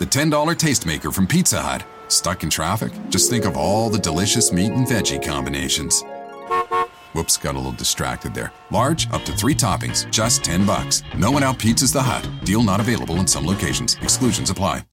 The $10 Tastemaker from Pizza Hut. Stuck in traffic? Just think of all the delicious meat and veggie combinations. Whoops, got a little distracted there. Large, up to three toppings, just 10 bucks. No one out pizzas the Hut. Deal not available in some locations. Exclusions apply.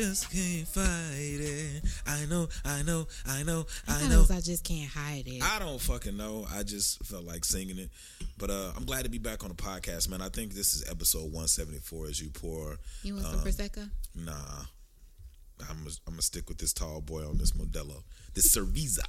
Just can't fight it. I know, I know, I know, I I know. know. I just can't hide it. I don't fucking know. I just felt like singing it. But uh, I'm glad to be back on the podcast, man. I think this is episode 174 as you pour. you want some um, prosecco? Nah. I'm going to stick with this tall boy on this Modelo. This Cerveza.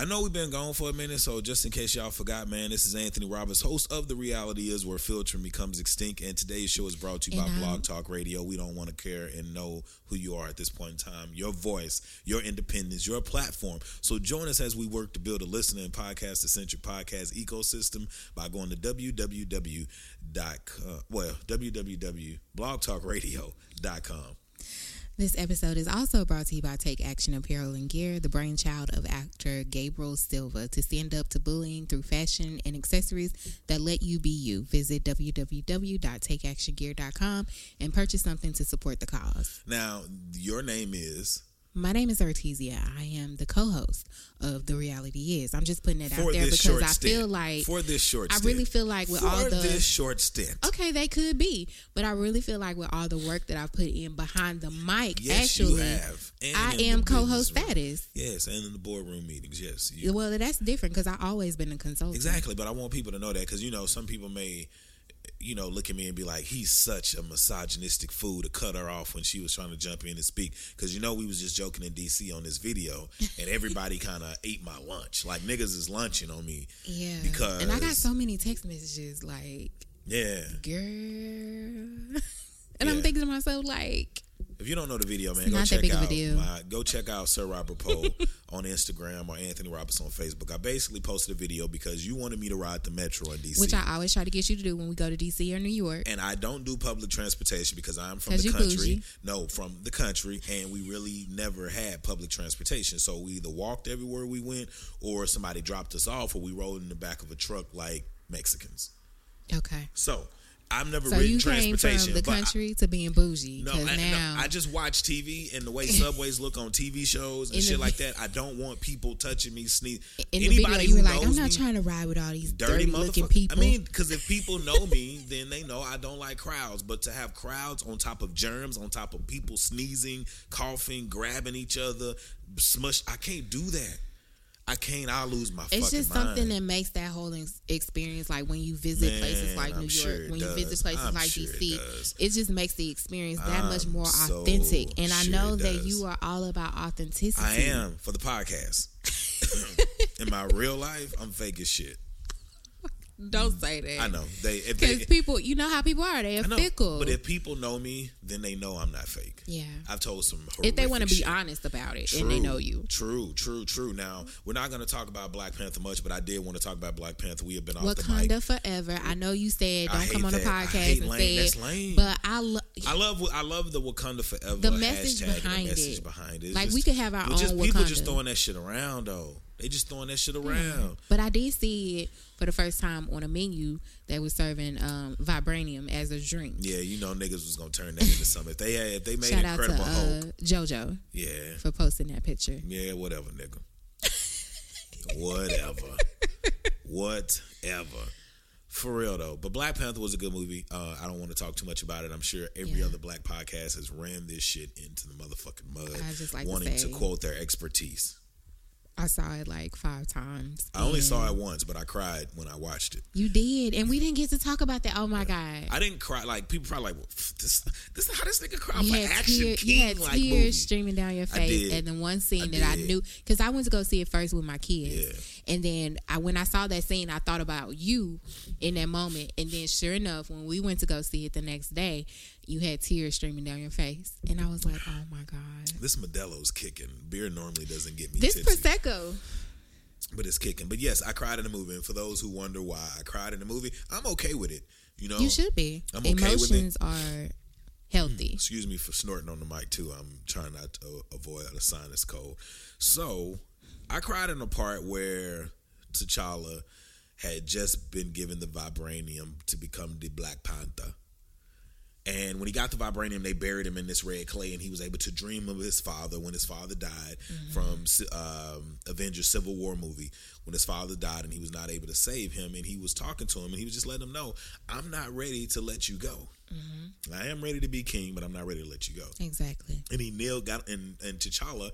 I know we've been gone for a minute, so just in case y'all forgot, man, this is Anthony Roberts, host of The Reality Is Where Filtering Becomes Extinct. And today's show is brought to you by I'm- Blog Talk Radio. We don't want to care and know who you are at this point in time, your voice, your independence, your platform. So join us as we work to build a listener and podcast centric podcast ecosystem by going to www. dot uh, well www.blogtalkradio.com. This episode is also brought to you by Take Action Apparel and Gear, the brainchild of actor Gabriel Silva. To stand up to bullying through fashion and accessories that let you be you, visit www.takeactiongear.com and purchase something to support the cause. Now, your name is My name is Artesia. I am the co-host of The Reality Is. I'm just putting it for out there because I stint. feel like for this short I stint. really feel like with for all the this short stint. Okay, they could be, but I really feel like with all the work that I've put in behind the mic, Yes, actually, you have. And I am co-host business room. status. Yes, and in the boardroom meetings. Yes, you, Well, that's different because I always been a consultant. exactly. But I want people to know that because you know some people may, you know, look at me and be like, "He's such a misogynistic fool to cut her off when she was trying to jump in and speak." Because you know we was just joking in DC on this video, and everybody kind of ate my lunch. Like niggas is lunching on me. Yeah, Because- and I got so many text messages like, Yeah. "Girl," and Yeah. I'm thinking to myself like, If you don't know the video, man, It's go check out my go check out Sir Robert Poe on Instagram or Anthony Roberts on Facebook. I basically posted a video because you wanted me to ride the metro in DC. which I always try to get you to do when we go to DC or New York. and I don't do public transportation because I'm from the country. bougie. No, from the country, and we really never had public transportation. So we either walked everywhere we went, or somebody dropped us off, or we rode in the back of a truck like Mexicans. Okay, So I've never so ridden you came transportation. from the but I- country to being bougie no, I, now no, I just watch TV and the way subways look on TV shows and In the shit like that. I don't want people touching me, sneeze. in the Anybody video you were who like, "I'm not me, trying to ride with all these dirty, dirty, looking people." I mean, because if people know me, then they know I don't like crowds. But to have crowds on top of germs, on top of people sneezing, coughing, grabbing each other, smush, I can't do that. I can't. I'll lose my It's just something mind. that makes that whole experience like when you visit Man, places like I'm New sure York, it when you visit places I'm like sure DC, does. it just makes the experience that much I'm more so authentic. And I know that you are all about authenticity. I am for the podcast. In my real life, I'm fake as shit. Don't say that. I know they. Because people, you know how people are. They are know, fickle. but if people know me, then they know I'm not fake. yeah. I've told some. If they want to be honest about it and they know you. True, true, true. Now we're not going to talk about Black Panther much, but I did want to talk about Black Panther. We have been off the mic. Wakanda forever. I know you said don't come on the that. I podcast and lame. say That's it, lame. but I love. I love I love the Wakanda forever. The message hashtag behind the message it. behind it. It's Like, just- we could have our it's just own people just throwing that shit around though. They just throwing that shit around. But I did see it for the first time on a menu that was serving um, vibranium as a drink. Yeah, you know niggas was gonna turn that into something. If they had, if they made Shout out to Incredible uh, Hulk, JoJo yeah, for posting that picture. yeah, whatever, nigga. whatever, whatever. For real though, but Black Panther was a good movie. Uh, I don't want to talk too much about it. I'm sure every Yeah. other black podcast has ran this shit into the motherfucking mud, I just like wanting to, say- quote their expertise. I saw it like five times. I only saw it once, but I cried when I watched it. You did, and we didn't get to talk about that. Oh my god! I didn't cry. Like people probably like, well, this, this is how this nigga cry You for action tear, you king had like tears movie. streaming down your face, and then one scene I that I knew because I went to go see it first with my kids, Yeah. and then I, when I saw that scene, I thought about you in that moment, and then sure enough, when we went to go see it the next day, you had tears streaming down your face, and I was like, oh my god, This Modelo's kicking. Beer normally doesn't get me this tipsy, prosecco. but it's kicking. But yes, I cried in the movie. And for those who wonder why I cried in the movie, I'm okay with it You know, You should be. I'm okay with it. Emotions are healthy. Hmm. excuse me for snorting on the mic too. I'm trying not to avoid a sinus cold. So I cried in the part where T'Challa had just been given the vibranium to become the Black Panther. And when he got the vibranium, they buried him in this red clay, and he was able to dream of his father when his father died mm-hmm. from um, Avengers Civil War movie. When his father died, and he was not able to save him, and he was talking to him, and he was just letting him know, "I'm not ready to let you go. Mm-hmm. I am ready to be king, but I'm not ready to let you go." Exactly. And he knelt, got and and T'Challa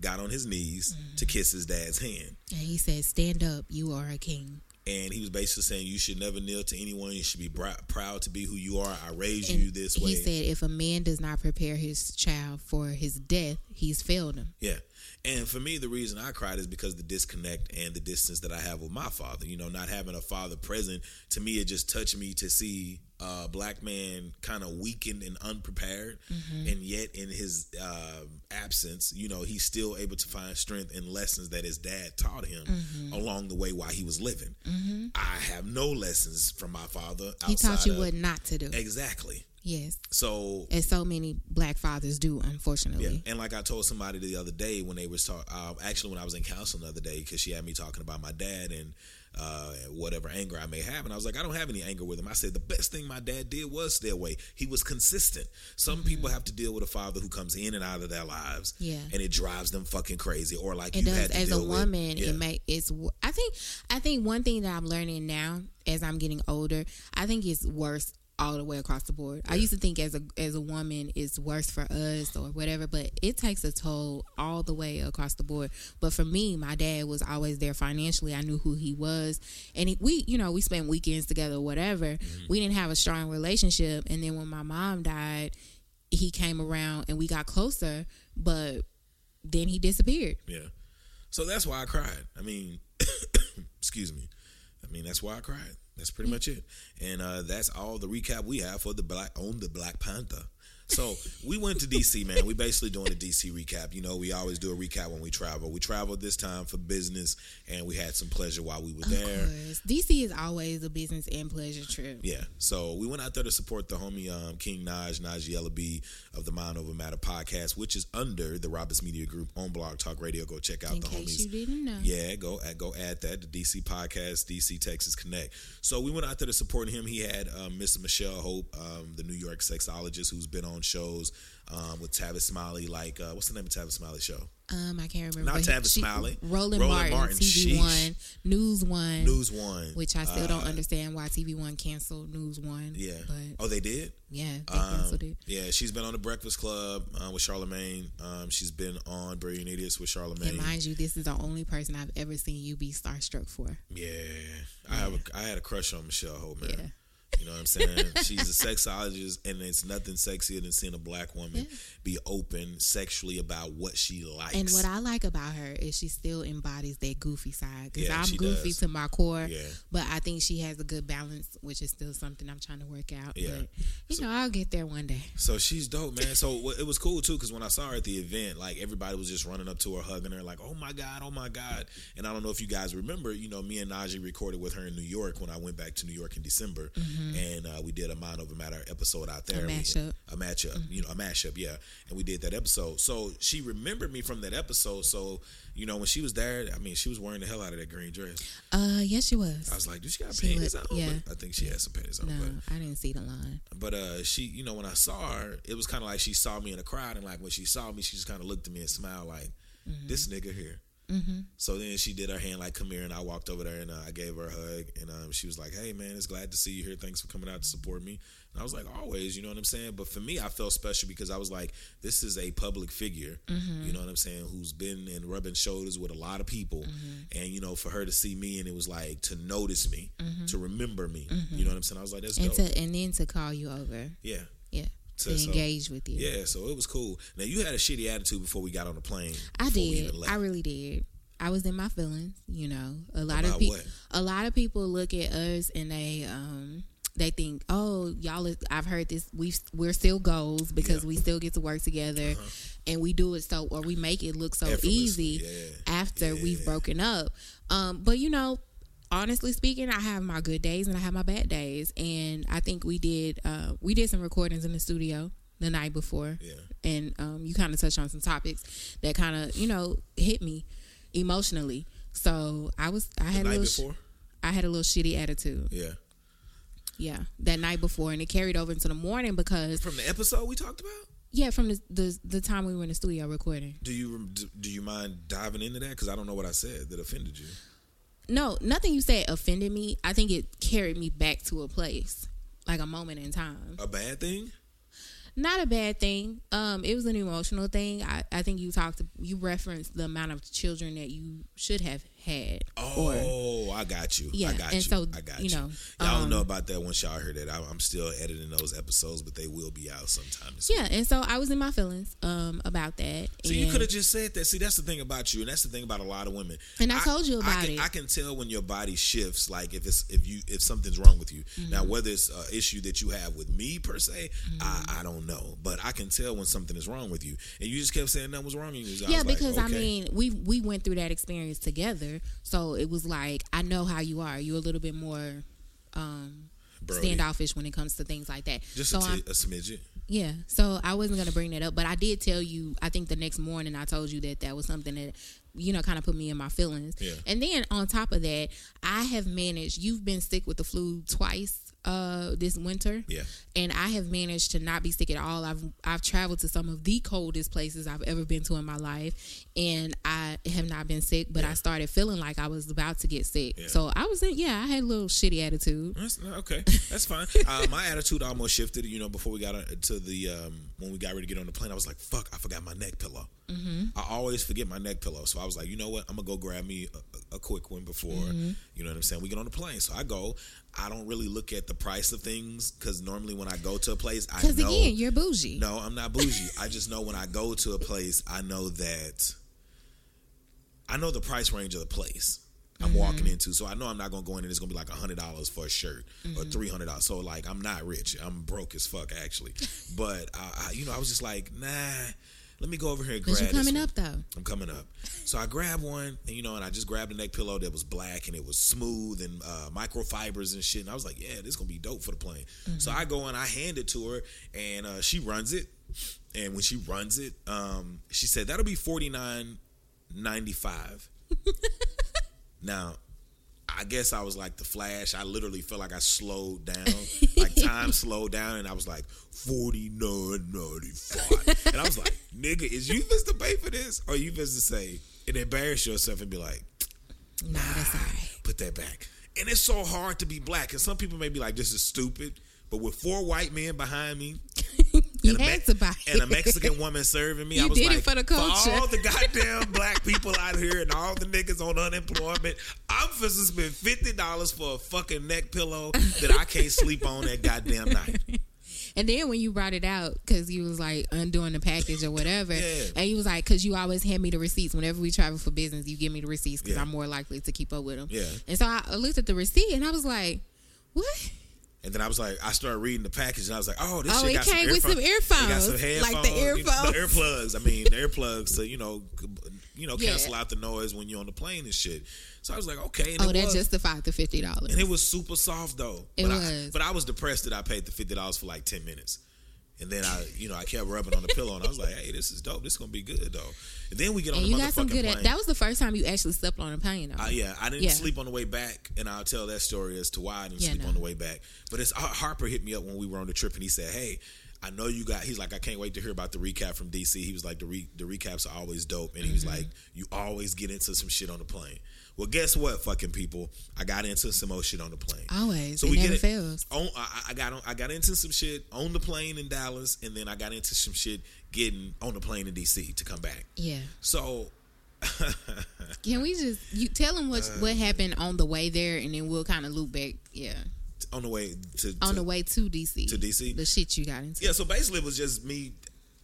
got on his knees mm-hmm. to kiss his dad's hand. And he said, "Stand up. You are a king." And he was basically saying, "You should never kneel to anyone. You should be proud to be who you are. I raised And you this way." He said, "If a man does not prepare his child for his death, he's failed him." Yeah. And for me, the reason I cried is because the disconnect and the distance that I have with my father. You know, not having a father present, to me, it just touched me to see a black man kind of weakened and unprepared. Mm-hmm. And yet, in his uh, absence, you know, he's still able to find strength in lessons that his dad taught him mm-hmm. along the way while he was living. Mm-hmm. I have no lessons from my father. He taught you of- what not to do. Exactly. Yes, So as so many black fathers do, unfortunately. Yeah, and like I told somebody the other day when they was talk, uh, actually when I was in counseling the other day, because she had me talking about my dad and uh, whatever anger I may have, and I was like, I don't have any anger with him. I said the best thing my dad did was stay away. He was consistent. Some people have to deal with a father who comes in and out of their lives, Mm-hmm. Yeah. and it drives them fucking crazy. Or like It you does. had to As a deal with- woman, yeah. it may it's. I think. I think one thing that I'm learning now, as I'm getting older, I think it's worse all the way across the board. I used to think as a as a woman it's worse for us or whatever, but it takes a toll all the way across the board. But for me, my dad was always there financially. I knew who he was, and he, we, you know, we spent weekends together, whatever. Mm-hmm. We didn't have a strong relationship, and then when my mom died, he came around and we got closer, but then he disappeared. Yeah. So that's why I cried. I mean, excuse me. I mean, that's why I cried. That's pretty much it. And uh, that's all the recap we have for the Black on the Black Panther. So we went to DC, man. We basically doing a DC recap. You know, we always do a recap when we travel. We traveled this time for business, and we had some pleasure while we were Of there. course. DC is always a business and pleasure trip. Yeah, so we went out there to support the homie um, King Naj, Najee B of the Mind Over Matter podcast, which is under the Roberts Media Group on Blog Talk Radio. Go check out In the homies. you didn't know. Yeah, go add, go add that the DC podcast, DC Texas Connect. So we went out there to support him. He had um, Miss Michelle Hope, um, the New York sexologist, who's been on shows um, with Tavis Smiley. Like, uh, what's the name of Tavis Smiley show? Um, I can't remember. Not Tavis she- Smiley. Roland, Roland Martin, Martin, TV sheesh. One, News One, News One, which I still don't Uh, understand why TV One canceled News One. Yeah. but oh, they did. yeah, they Um, canceled it. yeah, she's been on the Breakfast Club uh, with Charlemagne. Um, she's been on Brilliant Idiots with Charlemagne. And mind you, this is the only person I've ever seen you be starstruck for. Yeah, I have. A, I had a crush on Michelle Hope, man. Yeah. You know what I'm saying? She's a sexologist, and it's nothing sexier than seeing a black woman be open sexually about what she likes. And what I like about her is she still embodies that goofy side. Because Yeah, I'm goofy does. to my core, Yeah. but I think she has a good balance, which is still something I'm trying to work out. Yeah. But, you know, I'll get there one day. So she's dope, man. So it was cool too, because when I saw her at the event, like everybody was just running up to her, hugging her, like, "Oh my god, oh my god!" And I don't know if you guys remember, you know, me and Najee recorded with her in New York when I went back to New York in December, mm-hmm. And uh, we did a Mind Over Matter episode out there. A We- mashup. a matchup, you know, a mashup, yeah. And we did that episode. So she remembered me from that episode. So you know, when she was there, I mean, she was wearing the hell out of that green dress. Uh, yes, she was. I was like, "Do she got She panties looked- on?" yeah. But I think she had some panties on. no, But I didn't see the line. but uh, she, you know, when I saw her, it was kind of like she saw me in a crowd, and like when she saw me, she just kind of looked at me and smiled, like Mm-hmm. this nigga here. Mm-hmm. So then she did her hand like, "Come here," and I walked over there and uh, I gave her a hug, and um, she was like, "Hey man, it's glad to see you here. Thanks for coming out to support me." And I was like, "Always," you know what I'm saying. But for me, I felt special because I was like, "This is a public figure," mm-hmm. you know what I'm saying, who's been in rubbing shoulders with a lot of people, mm-hmm. and you know, for her to see me and it was like to notice me, to remember me, you know what I'm saying. I was like, "That's And dope." to and then to call you over. yeah. Yeah. So- To so- engage with you. Yeah, so it was cool. Now you had a shitty attitude before we got on the plane. I did. I really did. I was in my feelings, you know. A lot of people a lot of people look at us and they um they think, "Oh, y'all is, I've heard this we we're still goals because Yeah. Uh-huh. we still get to work together and we do it so or we make it look so easy yeah. after Yeah. we've broken up." Um but you know, honestly speaking, I have my good days and I have my bad days. And I think we did uh, we did some recordings in the studio the night before. Yeah. And um, you kind of touched on some topics that kind of you know hit me emotionally. So I was I The had a little sh-. I had a little shitty attitude. Yeah. Yeah, that night before, and it carried over into the morning because From the episode we talked about. yeah, from the the, the time we were in the studio recording. Do you do you mind diving into that? Because I don't know what I said that offended you. No, nothing you said offended me. I think it carried me back to a place, like a moment in time. A bad thing? Not a bad thing. Um, it was an emotional thing. I, I think you talked, you referenced the amount of children that you should have had. or, Oh, I got you. Yeah, I got and you. so, I got you you. know, y'all um, don't know about that once y'all heard it. I, I'm still editing those episodes, but they will be out sometime. Yeah, and so I was in my feelings um about that. So you could have just said that. See, that's the thing about you, and that's the thing about a lot of women. And I told you I about can, it. I can tell when your body shifts, like if it's if you if something's wrong with you. Mm-hmm. Now, whether it's an issue that you have with me per se, Mm-hmm. I, I don't know, but I can tell when something is wrong with you, and you just kept saying nothing was wrong with you. I yeah, was like, because I mean, we we went through that experience together, so it was like I know how you are. You're a little bit more um, standoffish when it comes to things like that. just so a, t- a smidget. Yeah, so I wasn't gonna bring that up, but I did tell you. I think the next morning I told you that that was something that you know kind of put me in my feelings. Yeah. And then on top of that, I have managed. You've been sick with the flu twice uh, this winter. Yeah. And I have managed to not be sick at all. I've I've traveled to some of the coldest places I've ever been to in my life, and I have not been sick. But I started feeling like I was about to get sick. Yeah. So I was in. Yeah, I had a little shitty attitude. That's, okay, that's fine. uh, my attitude almost shifted. You know, before we got uh, to the um, when we got ready to get on the plane, I was like, "Fuck, I forgot my neck pillow." Mm-hmm. I always forget my neck pillow, so I was like, "You know what? I'm gonna go grab me a, a- a quick one before Mm-hmm. you know what I'm saying." We get on the plane, so I go. I don't really look at the price of things because normally when I go to a place, I Because again, you're bougie. no, I'm not bougie. I just know when I go to a place, I know that I know the price range of the place I'm Mm-hmm. walking into. So I know I'm not gonna go in and it's gonna be like hundred dollars for a shirt or Mm-hmm. three hundred dollars. So like I'm not rich. I'm broke as fuck actually. but I, I, you know, I was just like, nah. Let me go over here and grab. Because you're coming up though. I'm coming up. So I grabbed one, and you know, and I just grabbed a neck pillow that was black and it was smooth and uh, microfibers and shit. And I was like, yeah, this is gonna be dope for the plane. So I go and I hand it to her, and uh, she runs it. And when she runs it, um, she said that'll be forty nine ninety five. now, I guess I was like the Flash. I literally felt like I slowed down, time slowed down, and I was like forty nine ninety five, and I was like, "Nigga, is you supposed to pay for this, or you supposed to say and embarrass yourself and be like, No, that's all right. put that back?" And it's so hard to be black, and some people may be like, "This is stupid," but with four white men behind me, You and a, had Me- to buy it. and a Mexican woman serving me. You I was did it like, for the culture. all the goddamn black people out here and all the niggas on unemployment, I'm to spend fifty dollars for a fucking neck pillow that I can't sleep on that goddamn night. And then when you brought it out, because you was like undoing the package or whatever, Yeah. and you was like, because you always hand me the receipts whenever we travel for business, you give me the receipts because Yeah. I'm more likely to keep up with them. Yeah. And so I looked at the receipt and I was like, what? And then I was like, I started reading the package, and I was like, "Oh, this Oh, shit got came some with some It got some earphones, headphones, like the you know, earphones. the earplugs. I mean, the earplugs to you know, you know, Yeah. cancel out the noise when you're on the plane and shit. So I was like, okay. And Oh, that was. justified the fifty dollars. And it was super soft though. It but I, was. but I was depressed that I paid the fifty dollars for like ten minutes. And then I, you know, I kept rubbing on the pillow, and I was like, "Hey, this is dope. This is gonna be good, though." And then we get on And the you got some good. plane. At, that was the first time you actually slept on a plane, though. Uh, yeah, I didn't Yeah. sleep on the way back, and I'll tell that story as to why I didn't Yeah, sleep no. on the way back. But it's Har- Harper hit me up when we were on the trip, and he said, "Hey, I know you got." He's like, "I can't wait to hear about the recap from DC." He was like, "The re- the recaps are always dope," and he was Mm-hmm. like, "You always get into some shit on the plane." Well, guess what, fucking people? I got into some more shit on the plane. Always. So it we never get fails. On, I, I got on, I got into some shit on the plane in Dallas, and then I got into some shit getting on the plane in DC to come back. Yeah. So Can we just you tell them what Uh, what happened on the way there, and then we'll kind of loop back. Yeah. on the way to, On to- the way to DC. to DC? The shit you got into. Yeah, so basically it was just me.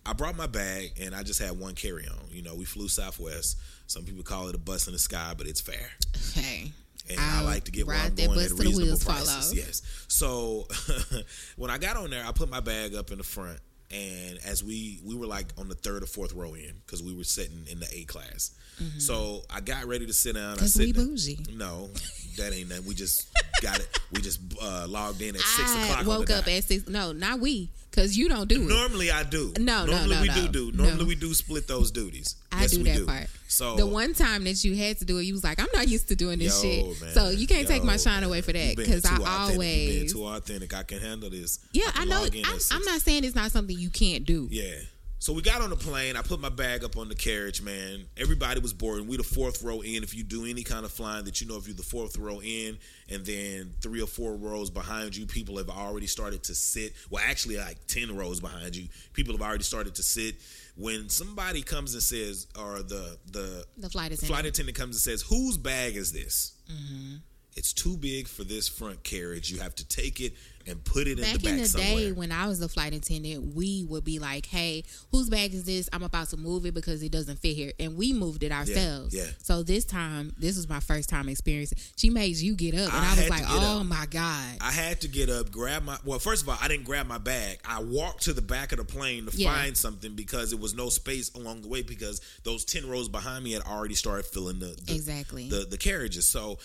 I brought my bag and I just had one carry on. You know, we flew Southwest. Some people call it a bus in the sky, but it's fair. Hey. And i I'll like to get where I'm going at the reasonable prices. Yes. So when I got on there, I put my bag up in the front and as we we were like on the third or fourth row in because we were sitting in the A class. Mm-hmm. So I got ready to sit down. I Cause we down- bougie. No, that ain't nothing. We just got it. We just uh, logged in at six I o'clock. woke up dot. at six. No, not we, because you don't do it. Normally I do. No, no, Normally no, we no. do do. No. Normally we do split those duties. I yes, do we that do. part. So the one time that you had to do it, you was like, "I'm not used to doing this Yo, shit." man. so you can't take my Yo, shine away for that because I authentic. You been too authentic. I can handle this. Yeah, I can know. log in at I'm. I'm not saying it's not something you can't do. Yeah. So we got on the plane. I put my bag up on the carriage, man. Everybody was boarding. We the fourth row in. If you do any kind of flying, that you know if you're the fourth row in, and then three or four rows behind you, people have already started to sit. Well, actually, like ten rows behind you, people have already started to sit. When somebody comes and says, or the the The flight attendant. flight attendant comes and says, "Whose bag is this?" It's too big for this front carriage. You have to take it and put it in Back the back in the somewhere. day when I was a flight attendant, we would be like, "Hey, whose bag is this? I'm about to move it because it doesn't fit here," and we moved it ourselves. yeah. So this time, this was my first time experiencing. She made you get up, and I I, was like, "Oh up. my god!" I had to get up, grab my. Well, first of all, I didn't grab my bag. I walked to the back of the plane to Yeah. find something because there was no space along the way because those ten rows behind me had already started filling the, the Exactly. the the carriages. So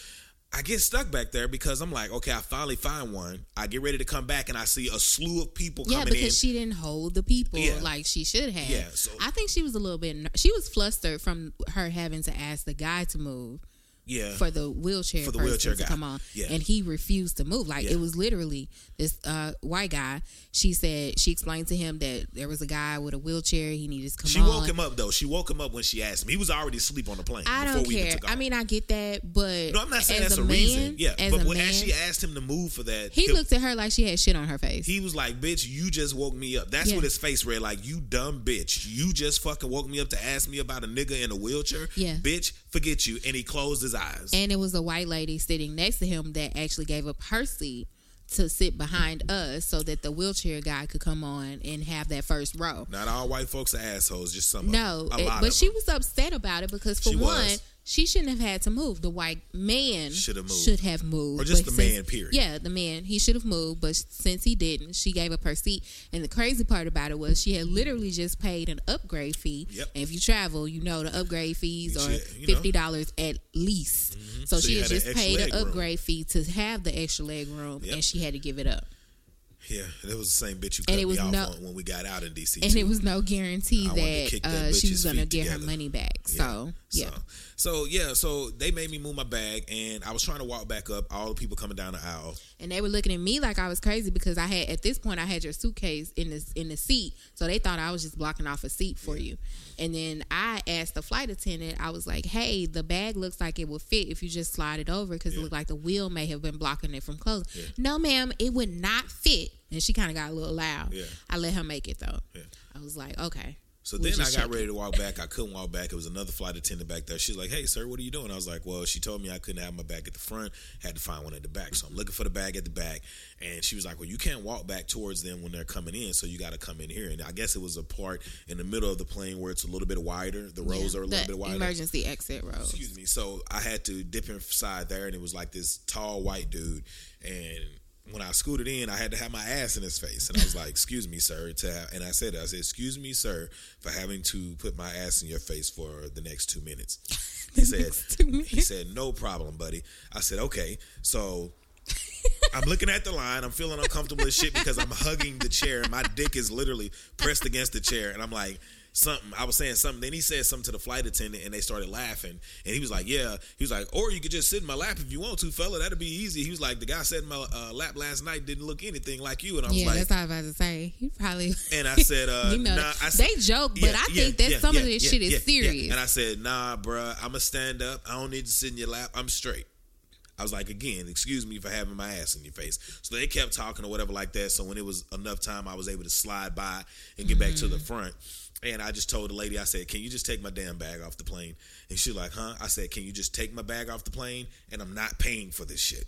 I get stuck back there because I'm like, okay, I finally find one. I get ready to come back and I see a slew of people coming. Yeah, because in. she didn't hold the people Yeah. like she should have. Yeah, so- I think she was a little bit. She was flustered from her having to ask the guy to move yeah, for the wheelchair For the person wheelchair to guy. come on, Yeah. and he refused to move. Like Yeah. it was literally this uh, white guy. She said she explained to him that there was a guy with a wheelchair. He needed to come she on. woke him up though. She woke him up when she asked him. He was already asleep on the plane. I don't care. I mean, I get that, but no, I'm not saying that's a, a, man, reason. Yeah, but when man, she asked him to move for that, he looked at her like she had shit on her face. He was like, "Bitch, you just woke me up." That's Yeah. what his face read like. You dumb bitch. You just fucking woke me up to ask me about a nigga in a wheelchair. Yeah. bitch, forget you. And he closed his eyes. and it was a white lady sitting next to him that actually gave up her seat to sit behind us so that the wheelchair guy could come on and have that first row. Not all white folks are assholes. Just some. No, it- but she was upset about it because for She one, was. She shouldn't have had to move. The white man Should have moved. Should have moved, Or just the since- man, period. Yeah, the man. He should have moved, but since he didn't, she gave up her seat. And the crazy part about it was she had literally just paid an upgrade fee. Yep. And if you travel, you know the upgrade fees You are should- you know. fifty dollars at least. So, Mm-hmm. So she had had just paid an leg room. upgrade fee to have the extra leg room, Yep. and she had to give it up. Yeah, it was the same bitch who And it was me off no- on when we got out in DC. And too. it was no guarantee I wanted to that, that uh, she was going to get her money back. So, yeah. So, so yeah, so they made me move my bag, and I was trying to walk back up. All the people coming down the aisle. And they were looking at me like I was crazy because I had at this point I had your suitcase in the in the seat, so they thought I was just blocking off a seat for you. And then I asked the flight attendant, I was like, "Hey, the bag looks like it would fit if you just slide it over because it looked like the wheel may have been blocking it from closing." No, ma'am, it would not fit. And she kind of got a little loud. Yeah. I let her make it though. Yeah. I was like, "Okay." So then I got ready to walk back. I couldn't walk back. It was another flight attendant back there. She's like, "Hey, sir, what are you doing?" I was like, "Well, she told me I couldn't have my bag at the front. Had to find one at the back. So I'm looking for the bag at the back." And she was like, "Well, you can't walk back towards them when they're coming in, so you got to come in here." And I guess it was a part in the middle of the plane where it's a little bit wider. The rows Yeah, are a little bit wider. Emergency exit row. Excuse me. So I had to dip inside there, and it was like this tall white dude. And when I scooted in, I had to have my ass in his face, and I was like, "Excuse me, sir." To have, and I said, "I said, excuse me, sir, for having to put my ass in your face for the next two minutes." He said, minutes. "He said, no problem, buddy." I said, "Okay." So I'm looking at the line. I'm feeling uncomfortable as shit because I'm hugging the chair. and My dick is literally pressed against the chair, and I'm like. Something I was saying something. Then he said something to the flight attendant, and they started laughing. And he was like, "Yeah." He was like, "Or you could just sit in my lap if you want to, fella. That'd be easy." He was like, "The guy sat in my uh, lap last night didn't look anything like you." And I was Yeah, like, that's what I was about to say. He probably. and I said, uh, you know, nah, I said, they joke, but yeah, I yeah, think that yeah, some of this shit is serious. And I said, nah, bruh, I'm going to stand up. I don't need to sit in your lap. I'm straight. I was like, again, excuse me for having my ass in your face. So they kept talking or whatever like that. So when it was enough time, I was able to slide by and get back to Mm-hmm. the front. And I just told the lady, I said, can you just take my damn bag off the plane? And she like, huh? I said, can you just take my bag off the plane? And I'm not paying for this shit.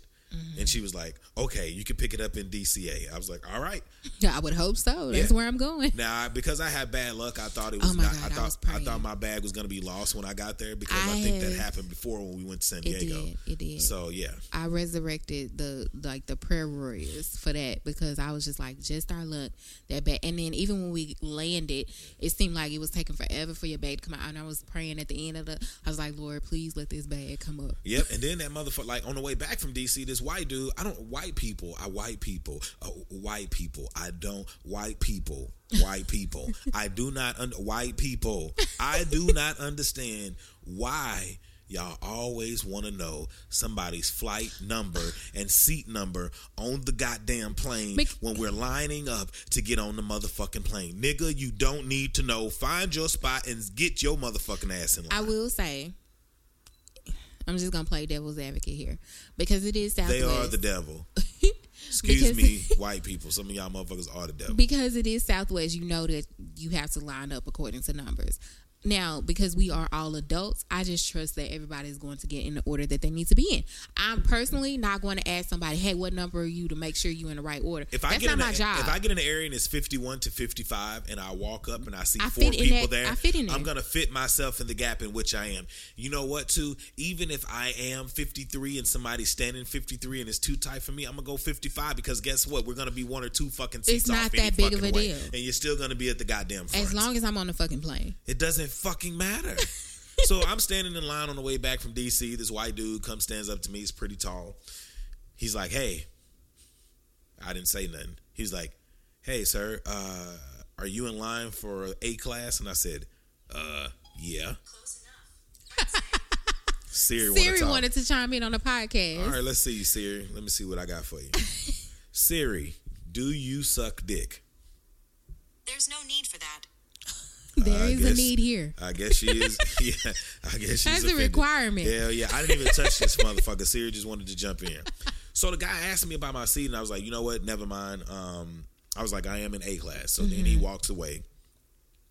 And she was like, "Okay, you can pick it up in DCA." I was like, "All right." Yeah, I would hope so. That's Yeah. where I'm going. Now, because I had bad luck, I thought it oh was Oh my not. God, I I thought was I, thought my bag was gonna be lost when I got there because I, I think that happened before when we went to San It Diego. did. It did. So yeah, I resurrected the like the prayer warriors for that because I was just like just our luck that bad. And then even when we landed, it seemed like it was taking forever for your bag to come out. And I was praying at the end of the. I was like, Lord, please let this bag come up. Yep, and then that motherfucker, like on the way back from DC, this white dude. I don't white people. I white people. Uh, white people. I don't white people. White people. I do not un- white people. I do not understand why y'all always want to know somebody's flight number and seat number on the goddamn plane Bec- when we're lining up to get on the motherfucking plane. Nigga, you don't need to know. Find your spot and get your motherfucking ass in line. I will say, I'm just gonna play devil's advocate here because it is Southwest. They are the devil. Excuse Because- me, white people. Some of y'all motherfuckers are the devil. because it is Southwest, you know that you have to line up according to numbers. Now, because we are all adults, I just trust that everybody is going to get in the order that they need to be in. I'm personally not going to ask somebody, "Hey, what number are you?" to make sure you're in the right order. if I get not in my a, job. if I get in an area and it's fifty one to fifty five, and I walk up and I see I four people that- there, I fit in I'm gonna fit myself in the gap in which I am. You know what? Too, even if I am fifty three and somebody's standing fifty three and it's too tight for me, I'm gonna go fifty five because guess what? We're gonna be one or two fucking seats It's off not any that big of a way. deal. and you're still gonna be at the goddamn front. as long as I'm on the fucking plane. It doesn't fucking matter. so I'm standing in line on the way back from DC. This white dude comes, stands up to me. He's pretty tall. He's like, "Hey," I didn't say nothing. He's like, "Hey, sir, uh, are you in line for A class?" And I said, "Uh, yeah." Siri, Siri talk. wanted to chime in on the podcast. All right, let's see, Siri. Let me see what I got for you. Siri, do you suck dick? There's no need for that. There I is a need here. I guess she is. yeah, I guess she's That's a requirement. Hell yeah, I didn't even touch this motherfucker. Siri just wanted to jump in. So the guy asked me about my seat, and I was like, you know what? Never mind. Um, I was like, I am in A class. So then he Mm-hmm. walks away.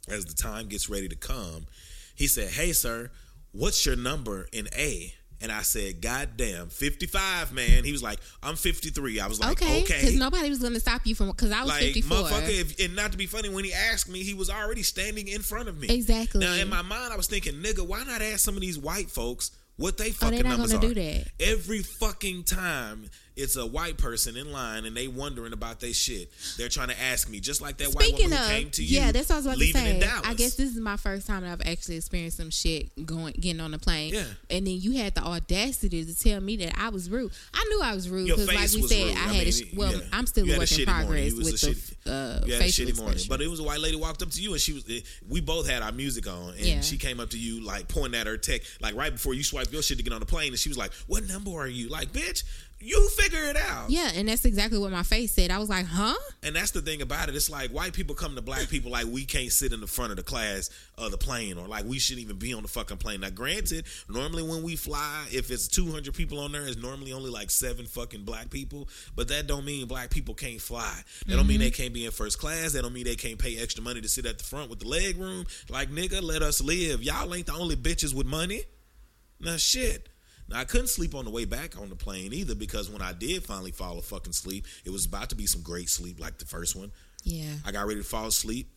As the time gets ready to come, he said, "Hey, sir, what's your number in A?" And I said, "God damn, 55, man." He was like, "I'm 53." I was like, okay, "Okay." because nobody was going to stop you from because I was like 54. motherfucker, if, and not to be funny, when he asked me, he was already standing in front of me. Exactly. Now in my mind, I was thinking, nigga, why not ask some of these white folks what they Oh, fucking not numbers are? do that. Every fucking time it's a white person in line and they wondering about their shit, they're trying to ask me, just like that white Speaking woman of, who came to you. yeah, that's what I was about to in say. Dallas. I guess this is my first time that I've actually experienced some shit going getting on the plane. Yeah. and then you had the audacity to tell me that I was rude. I knew I was rude because, like we said, rude. I I had. mean, a sh- well, yeah. I'm still a had a in progress with a the shitty- uh, you had a facial shitty morning, but it was a white lady walked up to you and she was. eh, We both had our music on, and Yeah. she came up to you like pointing at her tech, like right before you swipe your shit to get on the plane, and she was like, "What number are you?" Like, bitch, you figure it out. yeah, and that's exactly what my face said. I was like, huh? And that's the thing about it. It's like white people come to black people like we can't sit in the front of the class of the plane or like we shouldn't even be on the fucking plane. Now, granted, normally when we fly, if it's 200 people on there, it's normally only like seven fucking black people. But that don't mean black people can't fly. That don't mean they mm-hmm. can't be in first class. That don't mean they can't pay extra money to sit at the front with the leg room. Like, nigga, let us live. Y'all ain't the only bitches with money. Now, shit. Now I couldn't sleep on the way back on the plane either because when I did finally fall a fucking sleep, it was about to be some great sleep like the first one. Yeah. I got ready to fall asleep.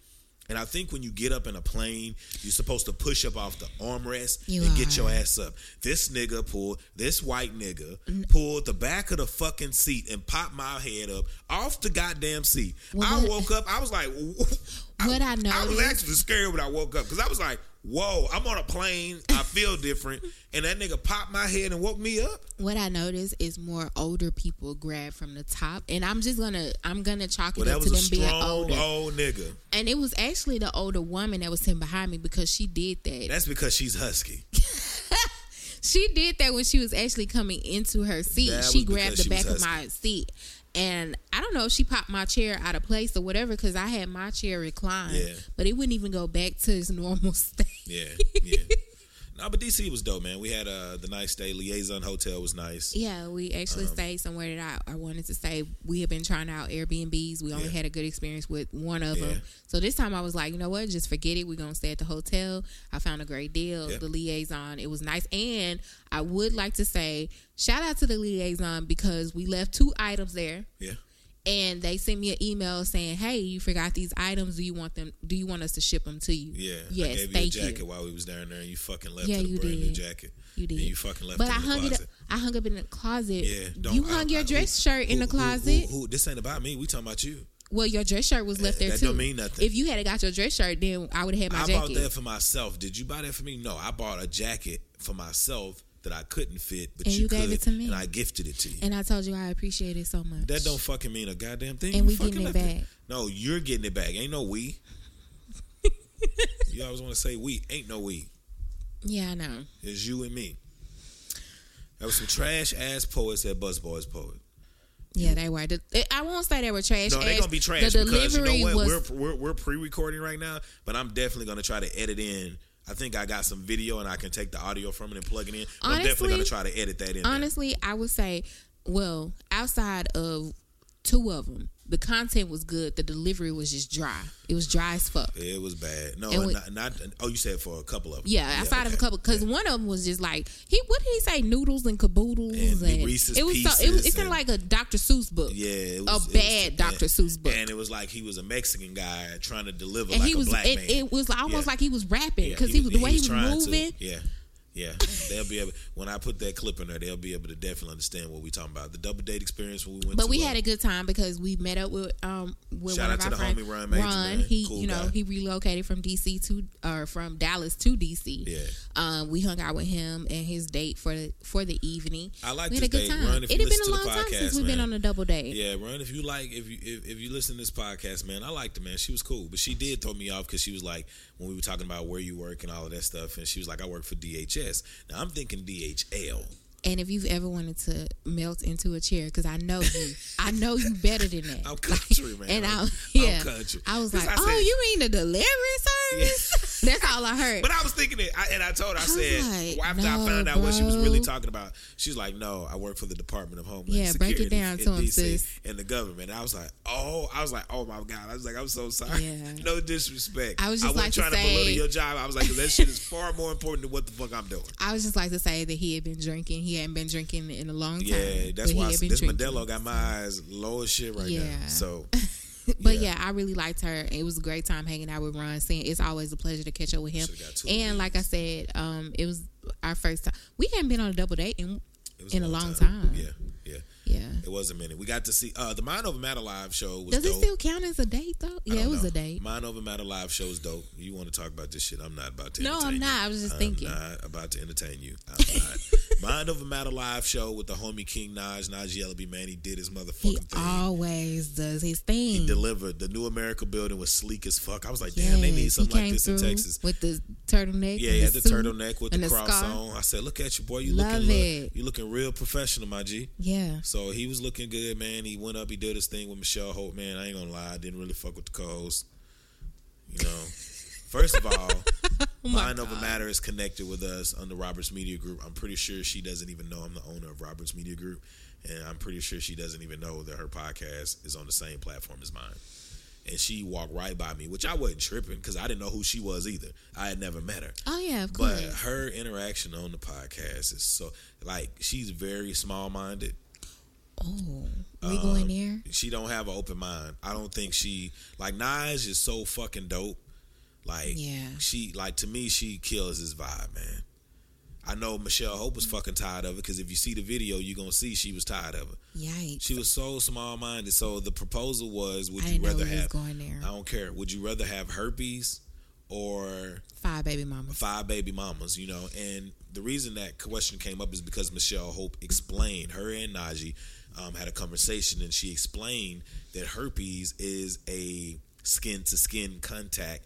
And I think when you get up in a plane, you're supposed to push up off the armrest You and get your ass up. This nigga pulled, this white nigga pulled the back of the fucking seat and popped my head up off the goddamn seat. Well, I woke up, I was like, What I know? I was actually scared when I woke up because I was like, whoa, I'm on a plane, I feel different. And that nigga popped my head and woke me up. What I noticed is more older people grab from the top, and I'm just gonna I'm gonna chalk it Well, up to them being older. old nigga. And it was actually the older woman that was sitting behind me because she did that. That's because she's husky. she did that when she was actually coming into her seat. That She grabbed the she back of my seat. And I don't know if she popped my chair out of place or whatever because I had my chair reclined, Yeah. but it wouldn't even go back to its normal state. Yeah, yeah. No, but DC was dope, man. We had uh, the nice stay. Liaison Hotel was nice. Yeah, we actually Um, stayed somewhere that I, I wanted to stay. We have been trying out Airbnbs. We only Yeah. had a good experience with one of Yeah. them. So this time I was like, you know what? Just forget it. We're going to stay at the hotel. I found a great deal. Yeah. The liaison, it was nice. And I would like to say, shout out to the liaison because we left two items there. Yeah. And they sent me an email saying, "Hey, you forgot these items. Do you want them? Do you want us to ship them to you?" Yeah. Yes. I gave you thank a jacket you. while we was down there and you fucking left Yeah, with a you brand new did. jacket. You did. And you fucking left But it I hung it. Up. I hung up in the closet. Yeah, don't, you I- hung your I- dress who- shirt in the who- closet. Who, this ain't about me. We talking about you. Well, your dress shirt was left That- there that too. don't mean nothing. If you had got your dress shirt, then I would have had my I jacket. bought that for myself. Did you buy that for me? No, I bought a jacket for myself that I couldn't fit, but And you, you gave could, it to me. and I gifted it to you. and I told you I appreciate it so much. that don't fucking mean a goddamn thing. And You we getting it back. No, you're getting it back. Ain't no we. you always want to say we. Ain't no we. Yeah, I know. It's you and me. There was some trash ass poets at Busboys Poet. Yeah, they were. The, I won't say they were trash. No, they're gonna be trash The because you delivery know what? was. we're we're, we're pre-recording right now, but I'm definitely gonna try to edit in. I think I got some video and I can take the audio from it and plug it in. But I'm definitely gonna try to edit that in. there. honestly, I would say, well, outside of two of them, the content was good. The delivery was just dry. It was dry as fuck. It was bad. No, we- not, not. Oh, you said for a couple of them. Yeah, outside of a couple, because one of them was just like he. What did he say? Noodles and caboodles And and, Reese's it was. So, it was. It sounded like a Dr. Seuss book. Yeah, it a bad was, Dr. Seuss book. And it was like he was a Mexican guy trying to deliver and like he was a black it, man. it was almost Yeah. like he was rapping Yeah, because he, was the way he was, trying to. moving. Yeah. Yeah, they'll be able. When I put that clip in there, they'll be able to definitely understand what we're talking about. The double date experience when we went. But to, we uh, had a good time because we met up with um with Shout one out of to our the friends. homie Ron Major, man. he Cool you know guy. he relocated from DC to or from Dallas to DC. Yeah. Um, we hung out with him and his date for the for the evening. I like we had a good date. time. It'd been a long the time since we've been on a double date. Yeah, Ron. If you like, if you if, if you listen to this podcast, man, I liked it, man. She was cool, but she did throw me off because she was like when we were talking about where you work and all of that stuff, and she was like, "I work for DHS." Now I'm thinking DHL. And if you've ever wanted to melt into a chair, because I know you, I know you better than that. I'm country, man. And I, I'm- yeah, I'm country. I was like, I oh, you mean the delivery service? That's all I heard. But I was thinking it, I, and I told her, I, was said, like, after I found out what she was really talking about, she's like, no, I work for the Department of Homeland Yeah, break Security it down in to 'em, DC sis. and the government. And I was like, oh, I was like, oh my God. I was like, I'm so sorry. Yeah. no disrespect. I was just wasn't like to trying to belittle your job. I was like, that shit is far more important than what the fuck I'm doing. I was just like to say that he had been drinking. He hadn't been drinking in a long time. Yeah, that's why I, this drinking. Modelo got my eyes low as shit right now. Yeah. So, But Yeah. yeah. I really liked her. It was a great time hanging out with Ron. Saying it's always a pleasure to catch up with him. Should've got two And like I said, um, it was our first time. We hadn't been on a double date in in a long time. Yeah, yeah. Yeah. It was a minute. We got to see uh, the Mind Over Matter live show was Does dope. it still count as a date though? Yeah, it was know. a date. Mind Over Matter live show is dope. You want to talk about this shit? I'm not about to. No, I'm you. not. I was just I'm thinking. not about to entertain you. I'm not. Mind Over Matter live show with the homie King Naj, Naj Yellaby, man. He did his motherfucking He thing. always does his thing. he delivered. The New America building was sleek as fuck. I was like, damn, they need something like this in Texas. with the turtleneck. Yeah, he had the turtleneck with and the cross scarf. on. I said, "Look at you, boy. You Love looking, look, it. you looking real professional, my G." Yeah. So he was looking good, man. He went up, he did his thing with Michelle Hope, man. I ain't gonna lie, I didn't really fuck with the co-host. You know, first of all, Oh Mind Over Matter is connected with us on the Roberts Media Group. I'm pretty sure she doesn't even know I'm the owner of Roberts Media Group, and I'm pretty sure she doesn't even know that her podcast is on the same platform as mine. And she walked right by me, which I wasn't tripping because I didn't know who she was either. I had never met her. Oh yeah, of But her interaction on the podcast is so like she's very small minded. Oh, we going there? She don't have an open mind. I don't think she like Naj is so fucking dope. Like Yeah. she like to me she kills his vibe, man. I know Michelle Hope was fucking tired of it because if you see the video, you're gonna see she was tired of it. Yikes! She was so small minded. So the proposal was, would I you rather have? going there. I don't care. Would you rather have herpes or Five baby mamas. five baby mamas, you know. And the reason that question came up is because Michelle Hope explained, her and Najee um, had a conversation, and she explained that herpes is a skin to skin contact.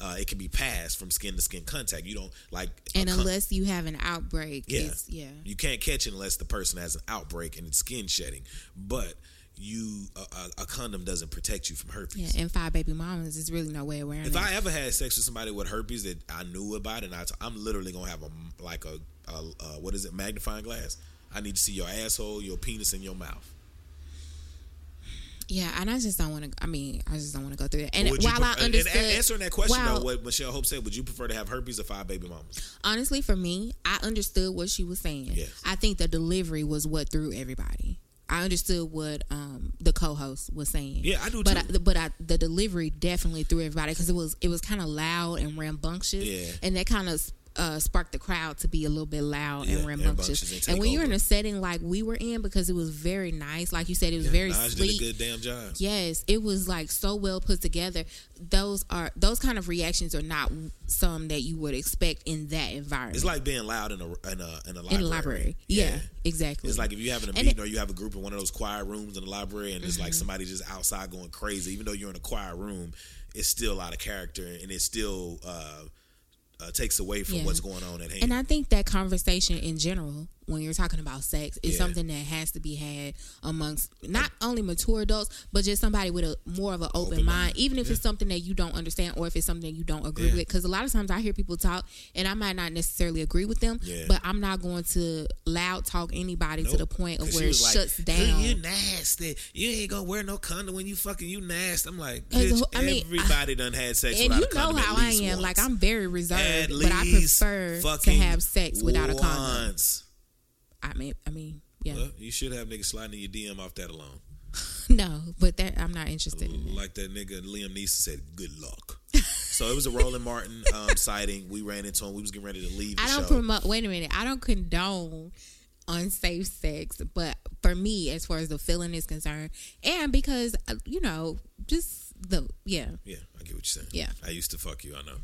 Uh, it can be passed from skin to skin contact. You don't like, And con- unless you have an outbreak, yeah, yeah. you can't catch it unless the person has an outbreak and it's skin shedding. But you a, a, condom doesn't protect you from herpes. Yeah, and five baby mamas there's really no way of wearing If. I ever had sex with somebody with herpes that I knew about, and I t- I'm literally gonna have a like a, a, a what is it magnifying glass? I need to see your asshole, your penis, and your mouth. yeah, and I just don't want to. I mean, I just don't want to go through that. And while pref- I and understood, a- answering that question while- though, what Michelle Hope said, would you prefer to have herpes or five baby mamas? honestly, for me, I understood what she was saying. Yes. I think the delivery was what threw everybody. I understood what um, the co-host was saying. Yeah, I do but too. I, but I, the delivery definitely threw everybody because it was it was kind of loud and rambunctious. Yeah. and that kind of uh, sparked the crowd to be a little bit loud Yeah, and rambunctious. and when take you're in a setting like we were in, because it was very nice, like you said, it was very Naj sleek. did a good damn job. Yes, it was like so well put together. Those are those kind of reactions are not some that you would expect in that environment. It's like being loud in a in a in a library. in a library. Yeah, exactly. It's like if you're having a meeting it- or you have a group in one of those quiet rooms in the library, and it's Mm-hmm. like somebody just outside going crazy. Even though you're in a quiet room, it's still out of character, and it's still uh, uh, takes away from Yeah. what's going on at hand. And I think that conversation in general, when you're talking about sex, is Yeah. something that has to be had amongst not only mature adults, but just somebody with a more of an open, Open mind, mind. even if it's something that you don't understand or if it's something that you don't agree Yeah. with. Because a lot of times I hear people talk, and I might not necessarily agree with them, Yeah. but I'm not going to loud talk anybody to the point of where it like, shuts down. You nasty. You ain't gonna wear no condom when you fucking you nasty. I'm like, bitch, I mean, everybody done had sex and without you a know how I am. once. Like I'm very reserved, but I prefer to have sex without a condom. I mean, I mean, yeah, Well, you should have niggas sliding in your DM off that alone. no, but that I'm not interested in. That. Like that nigga Liam Neeson said, "Good luck." so it was a Roland Martin um, sighting. We ran into him. We was getting ready to leave. The I don't show. promote. Wait a minute. I don't condone unsafe sex, but for me, as far as the feeling is concerned, and because uh, you know, just the yeah, Yeah, I get what you're saying. Yeah. I used to fuck you. I know.